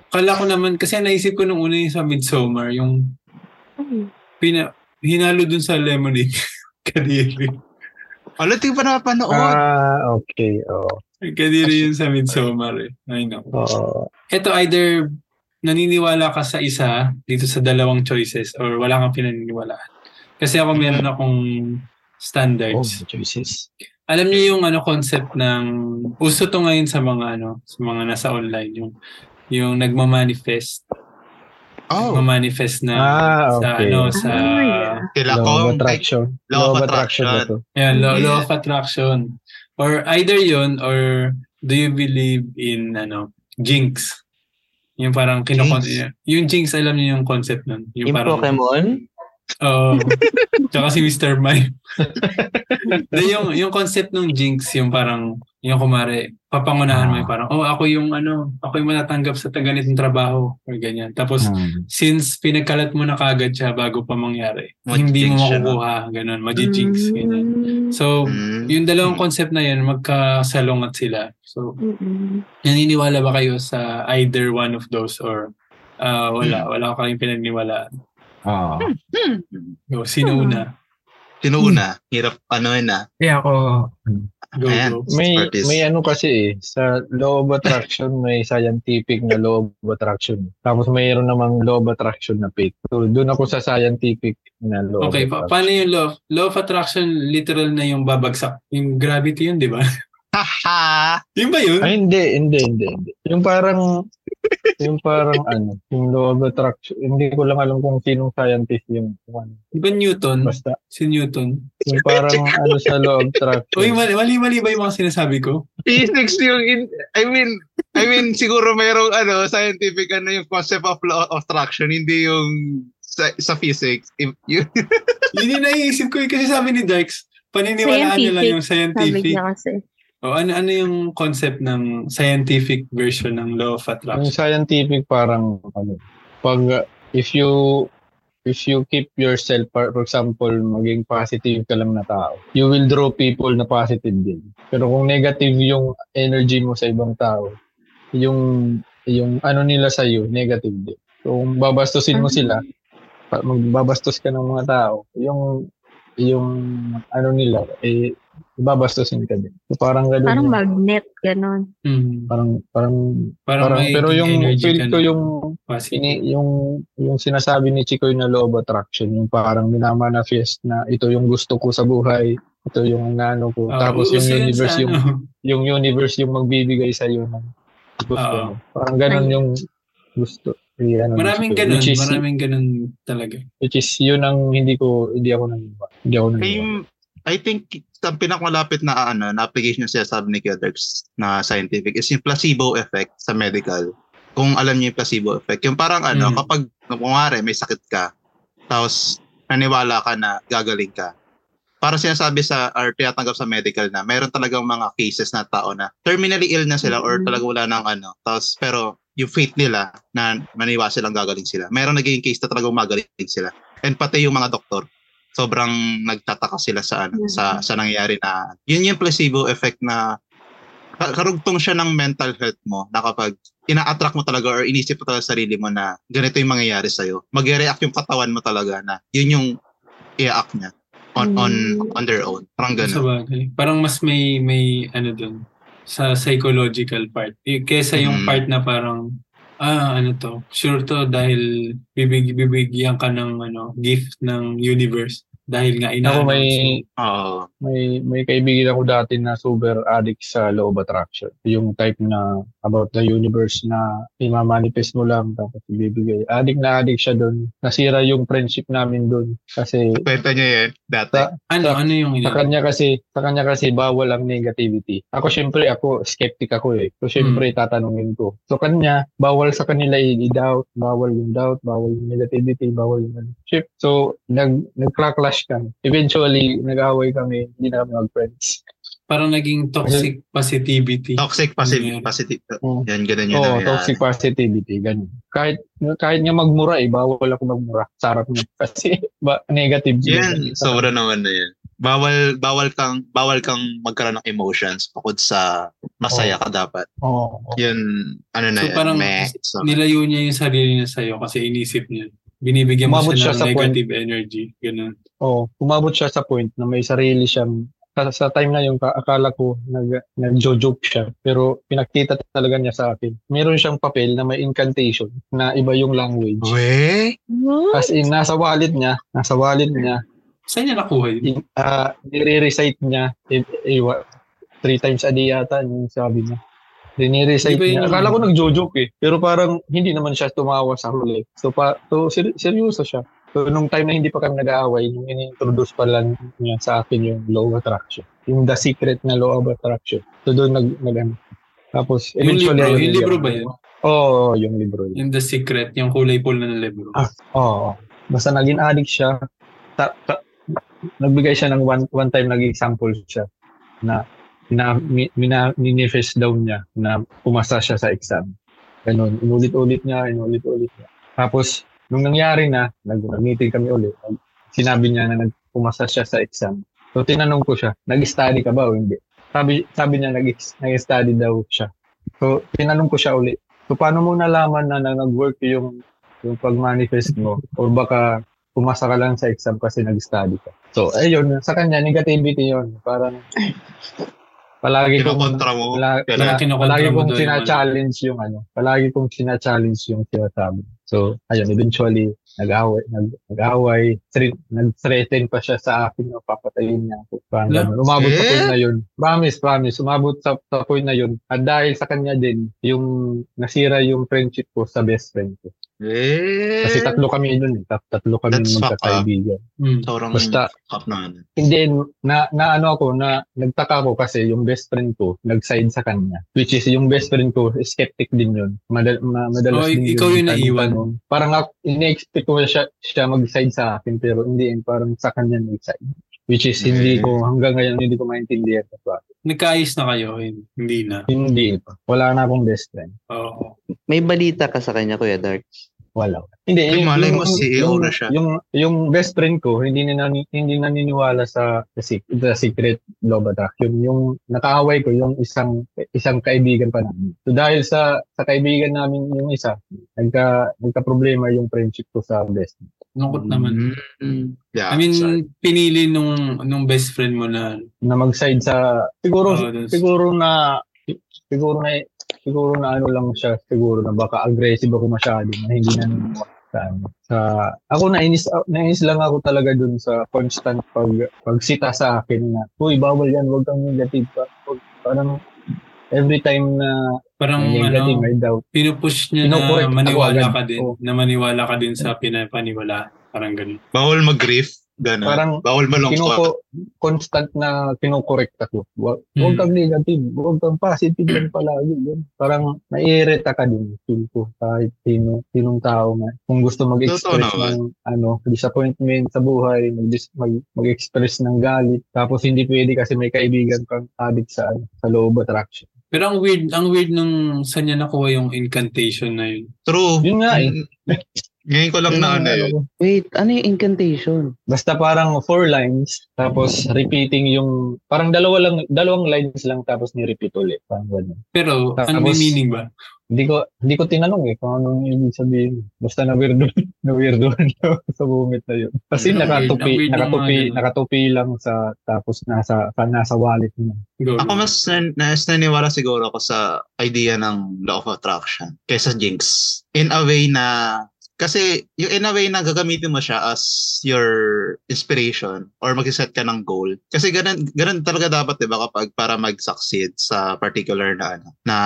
Kala ko naman, kasi naisip ko nung una yung sa Midsommar, yung pina, hinalo dun sa lemonade. Kadiri. Wala, di pa napapanood. Ah, okay. Oo. Kadiri yun sa Midsommar eh. I know. Oo. Ito either naniniwala ka sa isa dito sa dalawang choices or wala kang pinaniniwalaan. Kasi ako meron akong Oh, standards. choices. Alam niyo yung ano concept ng uso to ngayon sa mga ano, sa mga nasa online yung yung nagma-manifest, oh, nagma-manifest na Ah, sa okay. ano sa Ah, yeah. sila Law of attraction. Law of attraction. to? Yan, law, law Yeah. of attraction. Or either yun, or do you believe in, ano, jinx? Yung parang kinokon... Jinx? Yung jinx, alam niyo yung concept nun. Yung Yung parang, Pokemon? Oo. tsaka si Mr. Mime. Yung, yung concept ng jinx, yung parang, yung kumare, papangunahan mo yung parang, oh, ako yung ano, ako yung matatanggap sa ganitong trabaho, or ganyan. Tapos, Hmm. since pinagkalat mo na kagad siya bago pa mangyari, Mag-jinx hindi mo makukuha, ganun, magi-jinx, ganyan. Mm. So, Mm. yung dalawang concept na yun, magkasalungat sila. So, Mm-mm. naniniwala ba kayo sa either one of those or ah, wala, wala ko kayong pinaniniwalaan? Ah. Go, sino Hmm. una? Sino una? Hirap, ano yun ah. Kaya ako, Go, Ayan. go. May Expertise. may ano kasi eh, sa law of attraction may scientific na law of attraction. Tapos mayroon namang law of attraction na fake. So doon ako sa scientific na law Okay, of pa- attraction. paano yung law? Law of attraction, literal na yung babagsak. Yung gravity yun, di ba? Haha! yun ba yun? Ay, hindi, hindi, hindi, hindi. Yung parang, yung parang ano, yung law of attraction, hindi ko lang alam kung sinong scientist yung, ano. Di ba Newton? Basta, Si Newton. yung parang ano sa law of attraction. Uy, mali, mali, mali ba yung mga sinasabi ko? Physics yung, in- I mean, I mean, siguro mayroong ano, scientific ano yung concept of law of attraction, hindi yung sa, sa physics. If, yun, Yun yung naiisip ko eh, kasi sabi ni Dykes, paniniwalaan niyo lang yung Sabi scientific. niya kasi. O ano ano yung concept ng scientific version ng law of Yung attraction? scientific parang ano, pag uh, if you if you keep yourself for for example maging positive ka lang na tao you will draw people na positive din pero kung negative yung energy mo sa ibang tao yung yung ano nila sa iyo negative din so kung babastusin mo sila magbabastos ka ng mga tao yung yung ano nila eh babastusin ka din so parang ganun Parang yung- magnet, ganon. Hmm. parang parang Parang, Parang, may pero yung feel ko yung ini, yung yung sinasabi ni Chico na law of attraction, yung parang minamanifest na ito yung gusto ko sa buhay, ito yung nano ko. Ah, Tapos yung universe sa yung ano. yung universe yung magbibigay sa iyo ng gusto Oo. mo. Parang ganun Ay. yung gusto. Eh, ano, Maraming gusto ganun, is, maraming ganun talaga. which is yun ang hindi ko hindi ako naniniwala. Hindi ako naniniwala. Same, I think ang pinakamalapit na ano, na application na sinasabi ni Kelderks na scientific is yung placebo effect sa medical. Kung alam niyo yung placebo effect, yung parang ano, Mm. kapag kumare may sakit ka, tapos naniwala ka na gagaling ka. Para sinasabi sa or tinatanggap sa medical na mayroon talagang mga cases na tao na terminally ill na sila or Mm. talaga wala nang ano. Tapos pero yung faith nila na maniwala silang gagaling sila. Meron naging case na talagang magaling sila. And pati yung mga doktor sobrang nagtataka sila sa ano, Mm. sa sa nangyayari na yun yung placebo effect na ka- karugtong siya ng mental health mo na kapag ina-attract mo talaga or inisip mo talaga sa sarili mo na ganito yung mangyayari sa'yo, mag-react yung katawan mo talaga na yun yung i-act niya. on on Mm. on their own. Parang Sa ganun. bagay. Parang mas may, may ano dun, sa psychological part. Kesa yung Mm. part na parang, ah, ano to, sure to dahil bibig, bibigyan ka ng ano, gift ng universe. Dahil nga Ako ina may, Oo. may, may kaibigan ako dati na super addict sa law of attraction. Yung type na about the universe na imamanifest mo lang tapos ibibigay. Addict na addict siya doon. Nasira yung friendship namin doon. Kasi Kwento niya yun dati. Sa- Ano, ano yung sa kanya kasi sa kanya kasi bawal ang negativity. Ako syempre ako skeptic ako eh. So syempre tatanungin ko. So kanya bawal sa kanila i-doubt, bawal yung doubt, bawal yung negativity, bawal yung ano. Ship. So nag nagclash kami. Eventually nag-away kami, hindi na kami mag-friends. Parang naging toxic positivity. Toxic positive, Mm. positive. Mm. Yan, ganun yun. Oo, nangyayari. toxic positivity, ganun. Kahit kahit nga magmura eh, bawal ako magmura. Sarap niya. Kasi ba, negative Yan, yun. sobra naman na yan. Bawal bawal kang bawal kang magkaroon ng emotions bukod sa masaya ka dapat. Oo. Yun ano na So, yan. parang meh. So, Nilayo niya yung sarili niya sa'yo kasi inisip niya. Binibigyan mo siya, siya ng sa point. negative energy. Ganun. Oo, umabot siya sa point na may sarili siyang sa, sa time na yung akala ko nag nagjo-joke siya pero pinakita talaga niya sa akin. Meron siyang papel na may incantation na iba yung language. we? What? As in nasa wallet niya, nasa wallet niya, Saan niya nakuha yun? ah, nire-recite niya eh, eh, wa- three times a day yata yung sabi niya. Rini-recite niya. yun- Akala ko nagjo-joke eh. Pero parang hindi naman siya tumawa sa huli. So, pa, so ser- seryoso siya. So, nung time na hindi pa kami nag-aaway, nung in-introduce pa lang niya sa akin yung law of attraction. Yung the secret na law of attraction. So, doon nag, nag ano. Tapos, Yung eventually, libro, ayun, yung libro ba yun? Oo, yung libro. yun. Yung The Secret, yung kulay pool na libro. Ah, oo. Basta naging addict siya. Ta, ta, nagbigay siya ng one, one time nag-example siya na na mi- mina, minifest daw niya na pumasa siya sa exam. Ganun. Inulit-ulit niya, inulit-ulit niya. Tapos, nung nangyari na, nag- nag-meeting kami ulit, sinabi niya na nagpumasa siya sa exam. So, tinanong ko siya, nag-study ka ba o hindi? Sabi, sabi niya, nag- nag-study daw siya. So, tinanong ko siya ulit, so, paano mo nalaman na, na nag-work yung yung pag-manifest mo or baka pumasa ka lang sa exam kasi nag-study ka. So, ayun, sa kanya, negativity yun. Parang, palagi kong, Kinokontra mo. pala, pala- palagi kong sina-challenge yung ano, palagi kong sina-challenge yung sinasabi. So, ayun, eventually, nag-away, nag, nag-away, thre- nag-threaten pa siya sa akin na papatayin niya ako. Ganun. Umabot sa Eh? point na yun. Promise, promise. Umabot sa, sa point na yun. At dahil sa kanya din, yung nasira yung friendship ko sa best friend ko. Eh, Kasi tatlo kami nun eh. Tat- Tatlo kami That's magkakaibigan. Hmm. sobrang Basta, up na. hindi, na, na ano ako, na nagtaka ko kasi yung best friend ko, nag-side sa kanya. Which is, yung best friend ko, skeptic din yun. Madal, ma, Oh, madalas din ikaw yung tanong- naiwan. tanong. Parang ako, ini-expect ko siya, siya mag-side sa akin, pero hindi, parang sa kanya nag-side. Which is, hindi Eh. ko, hanggang ngayon, hindi ko maintindihan. kung bakit. Nagkaayos na kayo? Hindi na. Hindi pa. Wala na akong best friend. Oo. May balita ka sa kanya, Kuya Dark. Wala. Hindi, Ay, yung, malay yung, mo, CEO yung, na siya. Yung, yung best friend ko, hindi na hindi naniniwala sa the, the secret love attraction. Yung nakaaway ko, yung isang isang kaibigan pa namin. So dahil sa sa kaibigan namin yung isa, nagka nagka problema yung friendship ko sa best friend. Lungkot naman. Mm. Yeah, I mean, sorry. pinili nung nung best friend mo na Na mag-side sa siguro that's- siguro na siguro na siguro na ano lang siya, siguro na baka aggressive ako masyado na hindi na naniniwala sa ako nainis, nainis lang ako talaga dun sa constant pag, pagsita sa akin na, uy, bawal yan, huwag kang negative pa. Huwag, parang every time na parang negative, ano, may doubt. pinupush niya na maniwala ka din. Oo. Na maniwala ka din sa pinapaniwala. Parang ganun. Bawal mag-grief. Ganun. Parang Bawal malungkot. Kinuko, constant na kinokorek ako. Huwag, huwag Hmm. kang negative, huwag kang positive lang palagi. Yun. Parang naiirita ka din, feel ko, kahit sino, sinong tao nga. Kung gusto mag-express Totoo ng ano, disappointment sa buhay, mag, mag, mag-express ng galit, tapos hindi pwede kasi may kaibigan kang addict sa, ano, sa of attraction. Pero ang weird, ang weird nung saan niya nakuha yung incantation na yun. True. Yun nga eh. Ngayon ko lang na ano yun. Wait, ano yung incantation? Basta parang four lines, tapos repeating yung, parang dalawa lang, dalawang lines lang, tapos ni-repeat ulit. Parang ganun. Pero, ano may Tapos- meaning ba? Hindi ko, hindi ko tinanong eh kung anong ibig sabihin. Basta na weirdo, na weirdo sa bumit na yun. Kasi weird, ang nakatupi, weird nakatupi, mga ganun. nakatupi lang sa, tapos nasa, sa, nasa wallet niya. Go. Ako mas, mas naniwala siguro ako sa idea ng law of attraction kaysa jinx. In a way na kasi yung in a way na gagamitin mo siya as your inspiration or mag-set ka ng goal. Kasi ganun, ganun talaga dapat 'di ba kapag para mag-succeed sa particular na ano na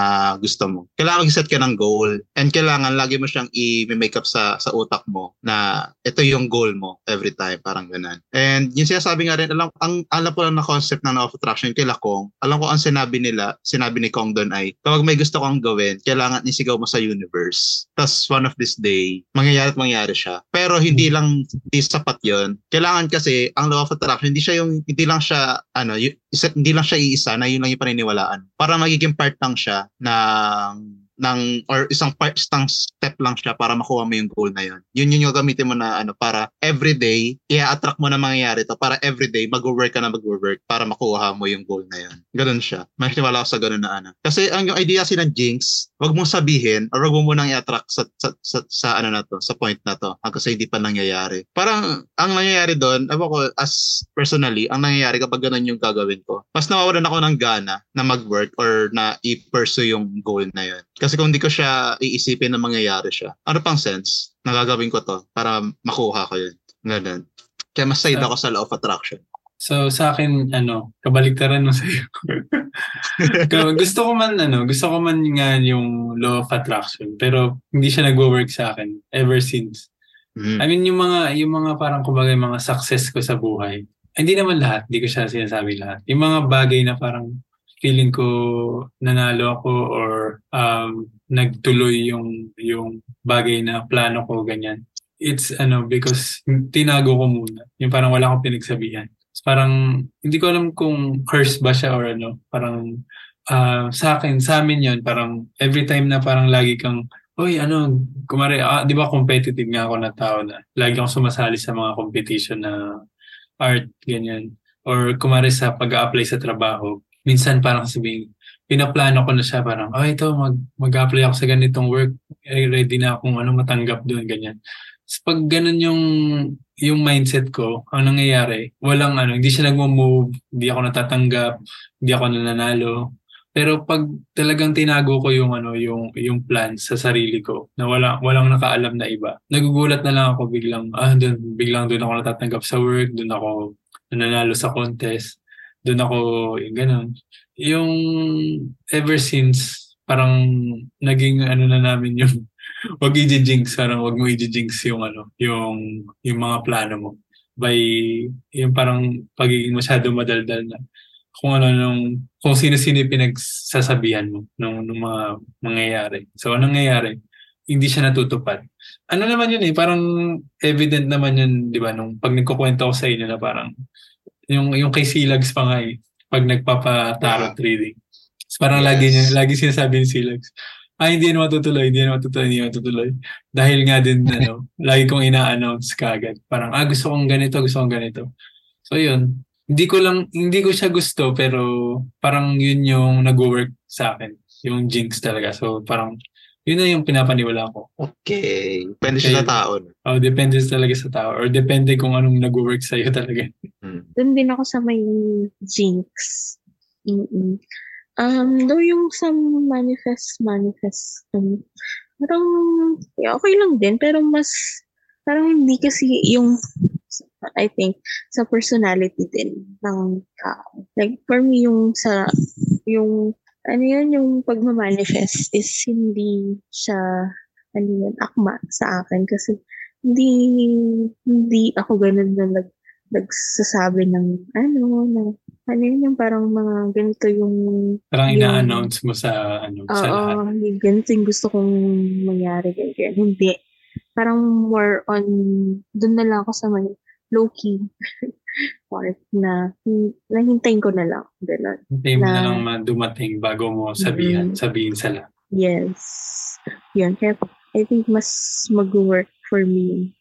gusto mo. Kailangan mag-set ka ng goal and kailangan lagi mo siyang i-make up sa sa utak mo na ito yung goal mo every time parang ganun. And yung sinasabi nga rin alam ang alam ko lang na concept ng law of attraction kay Kong. Alam ko ang sinabi nila, sinabi ni Kong doon ay kapag may gusto kang gawin, kailangan isigaw mo sa universe. Tapos one of this day, mangyayari at mangyayari siya. Pero hindi lang hindi sapat 'yon. Kailangan kasi ang law of attraction hindi siya yung hindi lang siya ano, y- isa, hindi lang siya iisa na yun lang yung paniniwalaan. Para magiging part lang siya ng ng or isang part isang step lang siya para makuha mo yung goal na yun. Yun yun yung gamitin mo na ano para everyday i-attract mo na mangyayari to para everyday mag-work ka na mag-work para makuha mo yung goal na yun. Ganun siya. May niwala ako sa ganun na ano. Kasi ang yung idea ng jinx, wag mong sabihin or wag mo munang i-attract sa, sa, sa, sa ano na to, sa point na to hanggang sa hindi pa nangyayari. Parang ang nangyayari doon, ewan ko as personally, ang nangyayari kapag ganun yung gagawin ko, mas nawawalan ako ng gana na mag-work or na i-pursue yung goal na yun. Kasi kung hindi ko siya iisipin na mangyayari siya, ano pang sense na gagawin ko to para makuha ko yun. Ganun. Kaya mas side Ah. ako sa law of attraction. So sa akin ano, kabaliktaran mo sa iyo. gusto ko man ano, gusto ko man nga yung law of attraction, pero hindi siya nagwo-work sa akin ever since. Mm. I mean yung mga yung mga parang kumbaga mga success ko sa buhay. Hindi naman lahat, hindi ko siya sinasabi lahat. Yung mga bagay na parang feeling ko nanalo ako or um, nagtuloy yung yung bagay na plano ko ganyan. It's ano because tinago ko muna. Yung parang wala akong pinagsabihan. Parang hindi ko alam kung curse ba siya or ano. Parang ah, sa akin, sa amin yun, parang every time na parang lagi kang Uy, ano, kumari, ah, di ba competitive nga ako na tao na lagi akong sumasali sa mga competition na art, ganyan. Or kumari sa pag-apply sa trabaho, minsan parang sabihin, pinaplano ko na siya parang, oh ito, mag, mag-apply ako sa ganitong work, eh, ready na akong ano, matanggap doon, ganyan. Pag ganun yung yung mindset ko, ang nangyayari, walang ano, hindi siya nagmo-move, hindi ako natatanggap, hindi ako nananalo. Pero pag talagang tinago ko yung ano, yung yung plan sa sarili ko na wala walang nakaalam na iba. Nagugulat na lang ako biglang ah doon biglang doon ako natatanggap sa work, doon ako nananalo sa contest, doon ako yung ganun. Yung ever since parang naging ano na namin yung wag i-jinx, parang wag mo i-jinx yung ano, yung yung mga plano mo by yung parang pagiging masyado madaldal na kung ano nung kung sino-sino pinagsasabihan mo nung, nung mga mangyayari. So, anong nangyayari? Hindi siya natutupad. Ano naman yun eh, parang evident naman yun, di ba, nung pag nagkukwento ko sa inyo na parang yung, yung kay Silags pa nga eh, pag nagpapa-tarot reading. So, parang Yes. lagi niya, lagi sinasabi ni Silags, ah, hindi yan matutuloy, hindi yan matutuloy, hindi yan matutuloy. Dahil nga din, ano, lagi kong ina-announce kagad. Parang, ah, gusto kong ganito, gusto kong ganito. So, yun. Hindi ko lang, hindi ko siya gusto, pero parang yun yung nag-work sa akin. Yung jinx talaga. So, parang, yun na yung pinapaniwala ko. Okay. Depende siya sa Okay. tao. no? Oh, depende talaga sa tao. Or depende kung anong nag-work sa'yo talaga. Mm. Doon din ako sa may jinx. Mm-mm. Um, though yung sa manifest, manifest, um, parang, yeah, okay lang din, pero mas, parang hindi kasi yung, I think, sa personality din ng tao. Like, for me, yung sa, yung, ano yun, yung pagmamanifest is hindi siya, ano yun, akma sa akin kasi hindi, hindi ako ganun na nag, nagsasabi ng ano, na, ano yun yung parang mga ganito yung, Parang Yung- ina-announce mo sa, ano, sa lahat. oo, yung ganito yung gusto kong mangyari, ganyan. Hindi. Parang more on, dun na lang ako sa may low-key part na, hin- nahintayin ko na lang. Ganun. Hintayin mo na na- lang ma- dumating bago mo sabihan, Mm. sabihin sa lahat. Yes. Yun. Kaya I think mas mag-work for me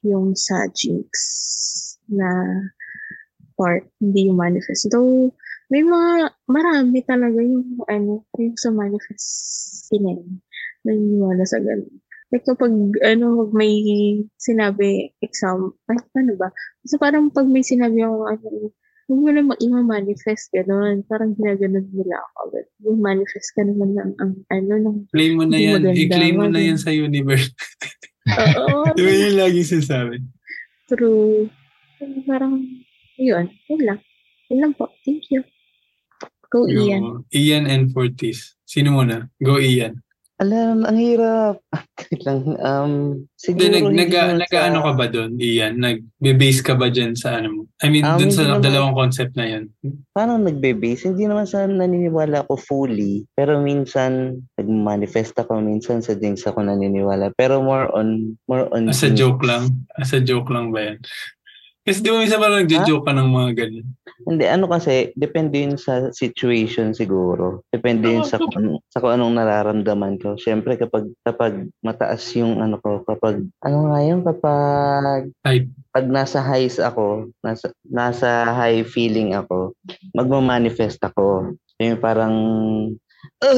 yung sa jinx na part, hindi yung manifest. Though, may mga, marami talaga yung, ano, yung sa manifest sinin. Naniniwala sa ganun. Like kapag, ano, pag may sinabi, exam, ay, ano ba? Kasi parang pag may sinabi ako, ano, huwag mo na mag-manifest, gano'n. Parang ginaganon nila ako. Yung manifest ka naman ng, ang, ano, ng, Claim mo na yan. maganda, I-claim mo na yan sa universe. oo, Di ba yun lagi sinasabi? true. Parang, yun, yun lang. Yun lang po. Thank you. Go, Ian. Go. Ian and Fortis. Sino muna? Go Ian. Alam, ang hirap. Wait lang. Um, siguro nag, hindi nag, nag, sa- ano ka ba doon, Ian? Nag-base ka ba dyan sa ano mo? I mean, Ah, dun hindi sa naman. dalawang concept na yan. Paano nagbe-base? Hindi naman sa naniniwala ako fully. Pero minsan, nag-manifest ako. Minsan sa jinx ako naniniwala. Pero more on, more on As a joke lang? As a joke lang ba yan? Kasi di ba minsan parang nagjo-joke ka ng mga ganyan? Hindi, ano kasi, depende yun sa situation siguro. Depende yun sa, kung, ano- sa kung anong nararamdaman ko. Siyempre, kapag, kapag mataas yung ano ko, kapag, ano nga yun, kapag, Hype. pag nasa highs ako, nasa, nasa high feeling ako, magmamanifest ako. Yung parang,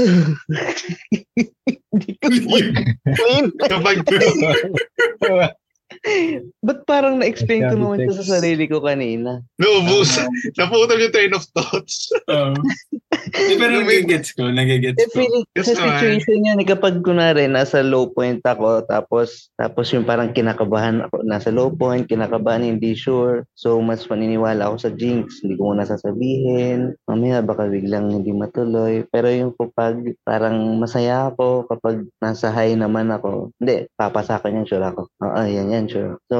hindi ko explain. Kapag Ba't parang na-explain ko naman ito sa sarili ko kanina? naubos, naputol yung train of thoughts. Di, pero nagigets ko, nagigets Eh, ko. feeling, Yes sa situation yan, eh, kapag kunwari, nasa low point ako, tapos, tapos yung parang kinakabahan ako, nasa low point, kinakabahan, hindi sure. So, mas maniniwala ako sa jinx, hindi ko muna sasabihin. Mamaya, baka biglang hindi matuloy. Pero yung kapag parang masaya ako, kapag nasa high naman ako, hindi, papasakan yan, sure ako. Oo, yan, yan, sure. So,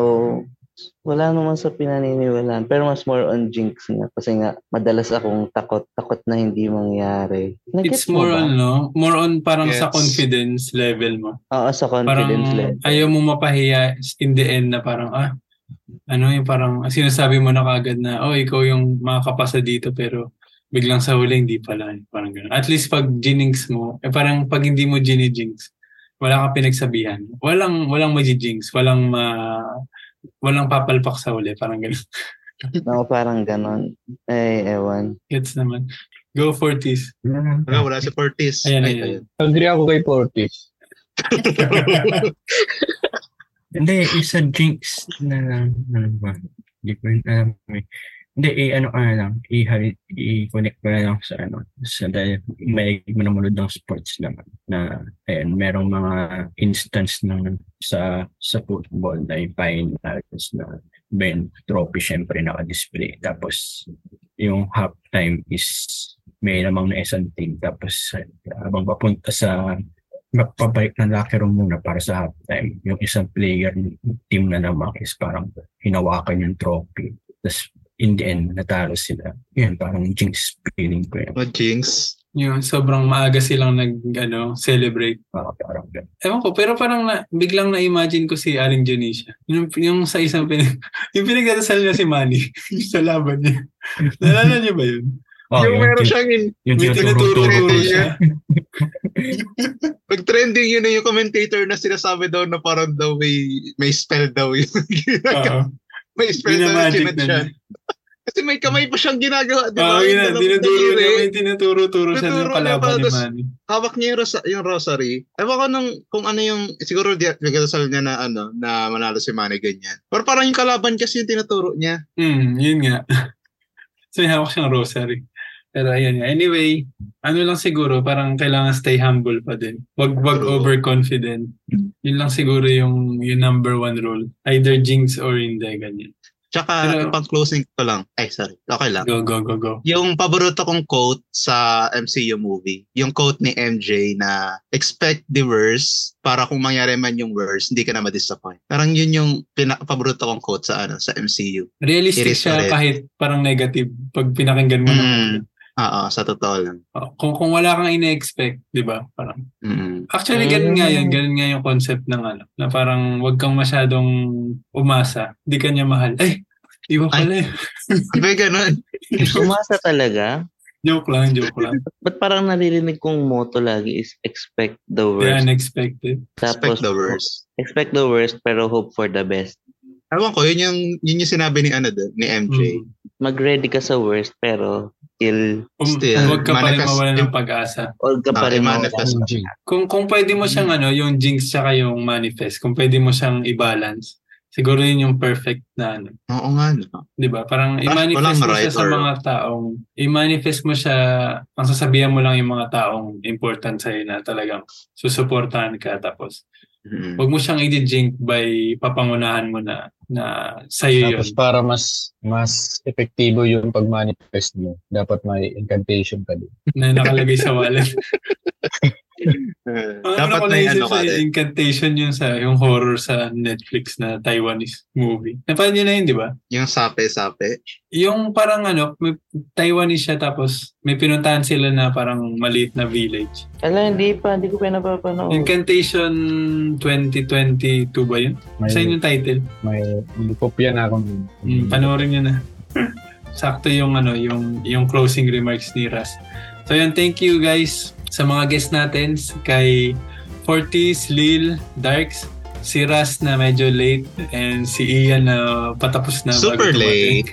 wala naman sa pinaniniwalaan. Pero mas more on jinx nga. Kasi nga, madalas akong takot, takot na hindi mangyari. It's Nagets mo more ba? on, no? More on parang sa Yes. confidence level mo. Oo, sa Parang confidence level. ayaw mo mapahiya in the end na parang, ah, ano yung parang sinasabi mo na kagad na, oh, ikaw yung makakapasa dito pero biglang sa huli hindi pala. Parang gano'n. At least pag jinx mo, eh parang pag hindi mo ginijinx, wala ka pinagsabihan. Walang, walang majijinx. Walang ma, walang papalpak sa huli. Parang gano'n. Oo, parang ganon. Eh, ewan. Gets naman. Go Fortis. Wala Wala, wala si Fortis. Ayan, Ay, ayan. Agree ako kay Fortis. Hindi, isa jinx na lang. Ano ba? Hindi ko rin alam. eh. Hindi, eh, ano ka na lang. I-connect ko na lang sa ano. Sa dahil may manunod ng sports naman. Na, ayan, merong mga instance ng sa sa football na yung finals na Ben trophy syempre naka-display. Tapos yung halftime is may namang na isang team. Tapos habang papunta sa magpabalik ng locker room muna para sa halftime. Yung isang player team na naman is parang hinawakan yung trophy. Tapos in the end, natalo sila. Yan, parang jinx feeling ko yun. No jinx. Yung sobrang maaga silang nag, ano, celebrate. Parang, parang ganun. Ewan ko, pero parang na, biglang na-imagine ko si Aling Dionisio. Yung, yung sa isang pinag... yung pinagdadasal niya si Manny yung sa laban niya. Nalala niyo ba yun? Oh, yung yun, meron yun, siyang in- yung May tinuturo-turo tinuturo niya. siya. Nag-trending yun na yung commentator na sinasabi daw na parang daw may, may spell daw yun. May spell daw chinat na siya. Kasi may kamay pa siyang ginagawa, di ba? Yung yun Tinuturo niya. daliri. May tinuturo-turo siya ng kalaban ni Manny. hawak niya yung, rosa, yung rosary. Ewan ko nung, kung ano yung, siguro di, nagdasal niya na ano, na manalo si Manny ganyan. Pero parang yung kalaban kasi yung tinuturo niya. Hmm, yun nga. so, hawak siyang rosary. Pero ayun nga. Anyway, ano lang siguro, parang kailangan stay humble pa din. Wag, wag overconfident. Yun lang siguro yung, yung number one rule. Either jinx or hindi, ganyan. Tsaka, Pero- yung pang closing ko lang. Ay, sorry. Okay lang. Go, go, go, go. Yung paborito kong quote sa MCU movie, yung quote ni MJ na expect the worst para kung mangyari man yung worst, hindi ka na ma-disappoint. Parang yun yung pina- paborito kong quote sa ano sa MCU. Realistic siya kahit parang negative pag pinakinggan mo. Mm. ng Oo, sa totoo lang. Oh, kung, kung wala kang ine-expect, di ba? Parang, Mm. actually, ganun nga yun. Ganun nga yung concept ng ano. Na parang wag kang masyadong umasa. Di ka niya mahal. Ay, iba pala eh. May ganun. Umasa talaga. Joke lang, joke lang. Ba't parang naririnig kong motto lagi is expect the The worst. unexpected. Expect the worst. Expect the worst pero hope for the best. Ewan ko, yun yung, yun yung sinabi ni ano doon, ni MJ. Mm. Mag-ready ka sa worst pero still Um, Still, huwag ka pa rin manifest- mawala ng pag-asa. huwag ka pa rin i-manifest. mawala. Jing. Kung kung pwede mo siyang ano, yung jinx tsaka yung manifest, kung pwede mo siyang i-balance, siguro yun yung perfect na ano. Oo nga, no? 'Di ba? Parang Ah, i-manifest mo siya right sa or- mga taong i-manifest mo siya, ang sasabihan mo lang yung mga taong important sa na talagang susuportahan ka tapos Mm. Huwag mo siyang i-jinx by papangunahan mo na na sa'yo yun. Tapos para mas mas epektibo yung pag-manifest mo, dapat may incantation ka din. na nakalagay sa wallet. Eh, Dapat ano ko may naisip ano sa ka din. incantation yun sa yung horror sa Netflix na Taiwanese movie. Napanood niyo na yun, di ba? Yung sape-sape. Yung parang ano, may Taiwanese siya tapos may pinuntahan sila na parang maliit na village. Ala, hindi pa. Hindi ko pa napapanood. Incantation 2022 ba yun? May, Sa yung title? may may kopya na akong Mm, panoorin nyo na. Sakto yung ano, yung yung closing remarks ni Ras. So yun, thank you guys sa mga guests natin kay Fortis, Lil, Darks, si Ras na medyo late and si Ian na patapos na. Super late.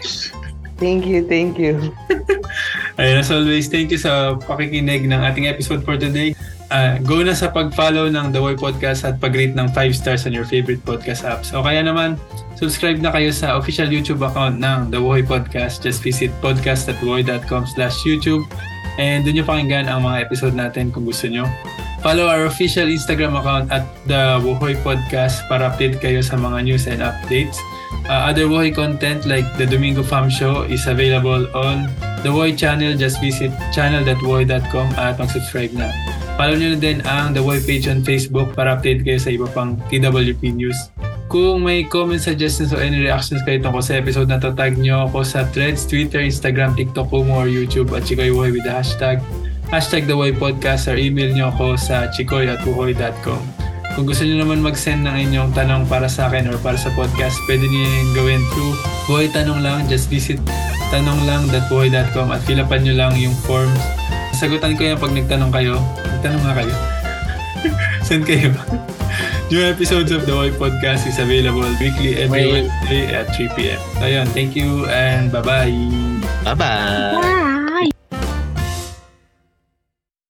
Thank you, thank you. Ayun, as always, thank you sa pakikinig ng ating episode for today. Ah, go na sa pag-follow ng The Way Podcast at pag-rate ng 5 stars on your favorite podcast apps. O kaya naman, subscribe na kayo sa official YouTube account ng The Woy Podcast. Just visit podcast.woy.com slash YouTube and doon nyo pakinggan ang mga episode natin kung gusto nyo. Follow our official Instagram account at The Wohoy Podcast para update kayo sa mga news and updates. Uh, other Wohoy content like The Domingo Farm Show is available on The Woy channel. Just visit channel.woy.com at mag-subscribe na. Follow nyo na din ang The Woy page on Facebook para update kayo sa iba pang TWP news. Kung may comments, suggestions, or any reactions kayo tungkol sa episode na to, tag nyo ako sa Threads, Twitter, Instagram, TikTok, Kumu, or YouTube at Chikoy Woy with the hashtag hashtag The Woy Podcast or email nyo ako sa chikoy at wuhoy.com. Kung gusto nyo naman mag-send ng inyong tanong para sa akin or para sa podcast, pwede nyo yung gawin through Buhay Tanong Lang. Just visit tanonglang.buhay.com at fill upan nyo lang yung forms. Sagutan ko yan pag nagtanong kayo. Nagtanong nga kayo. Send kayo. New episodes of The Woy Podcast is available weekly every Wednesday at 3 p.m. Ayun, thank you and bye-bye. Bye-bye! Bye!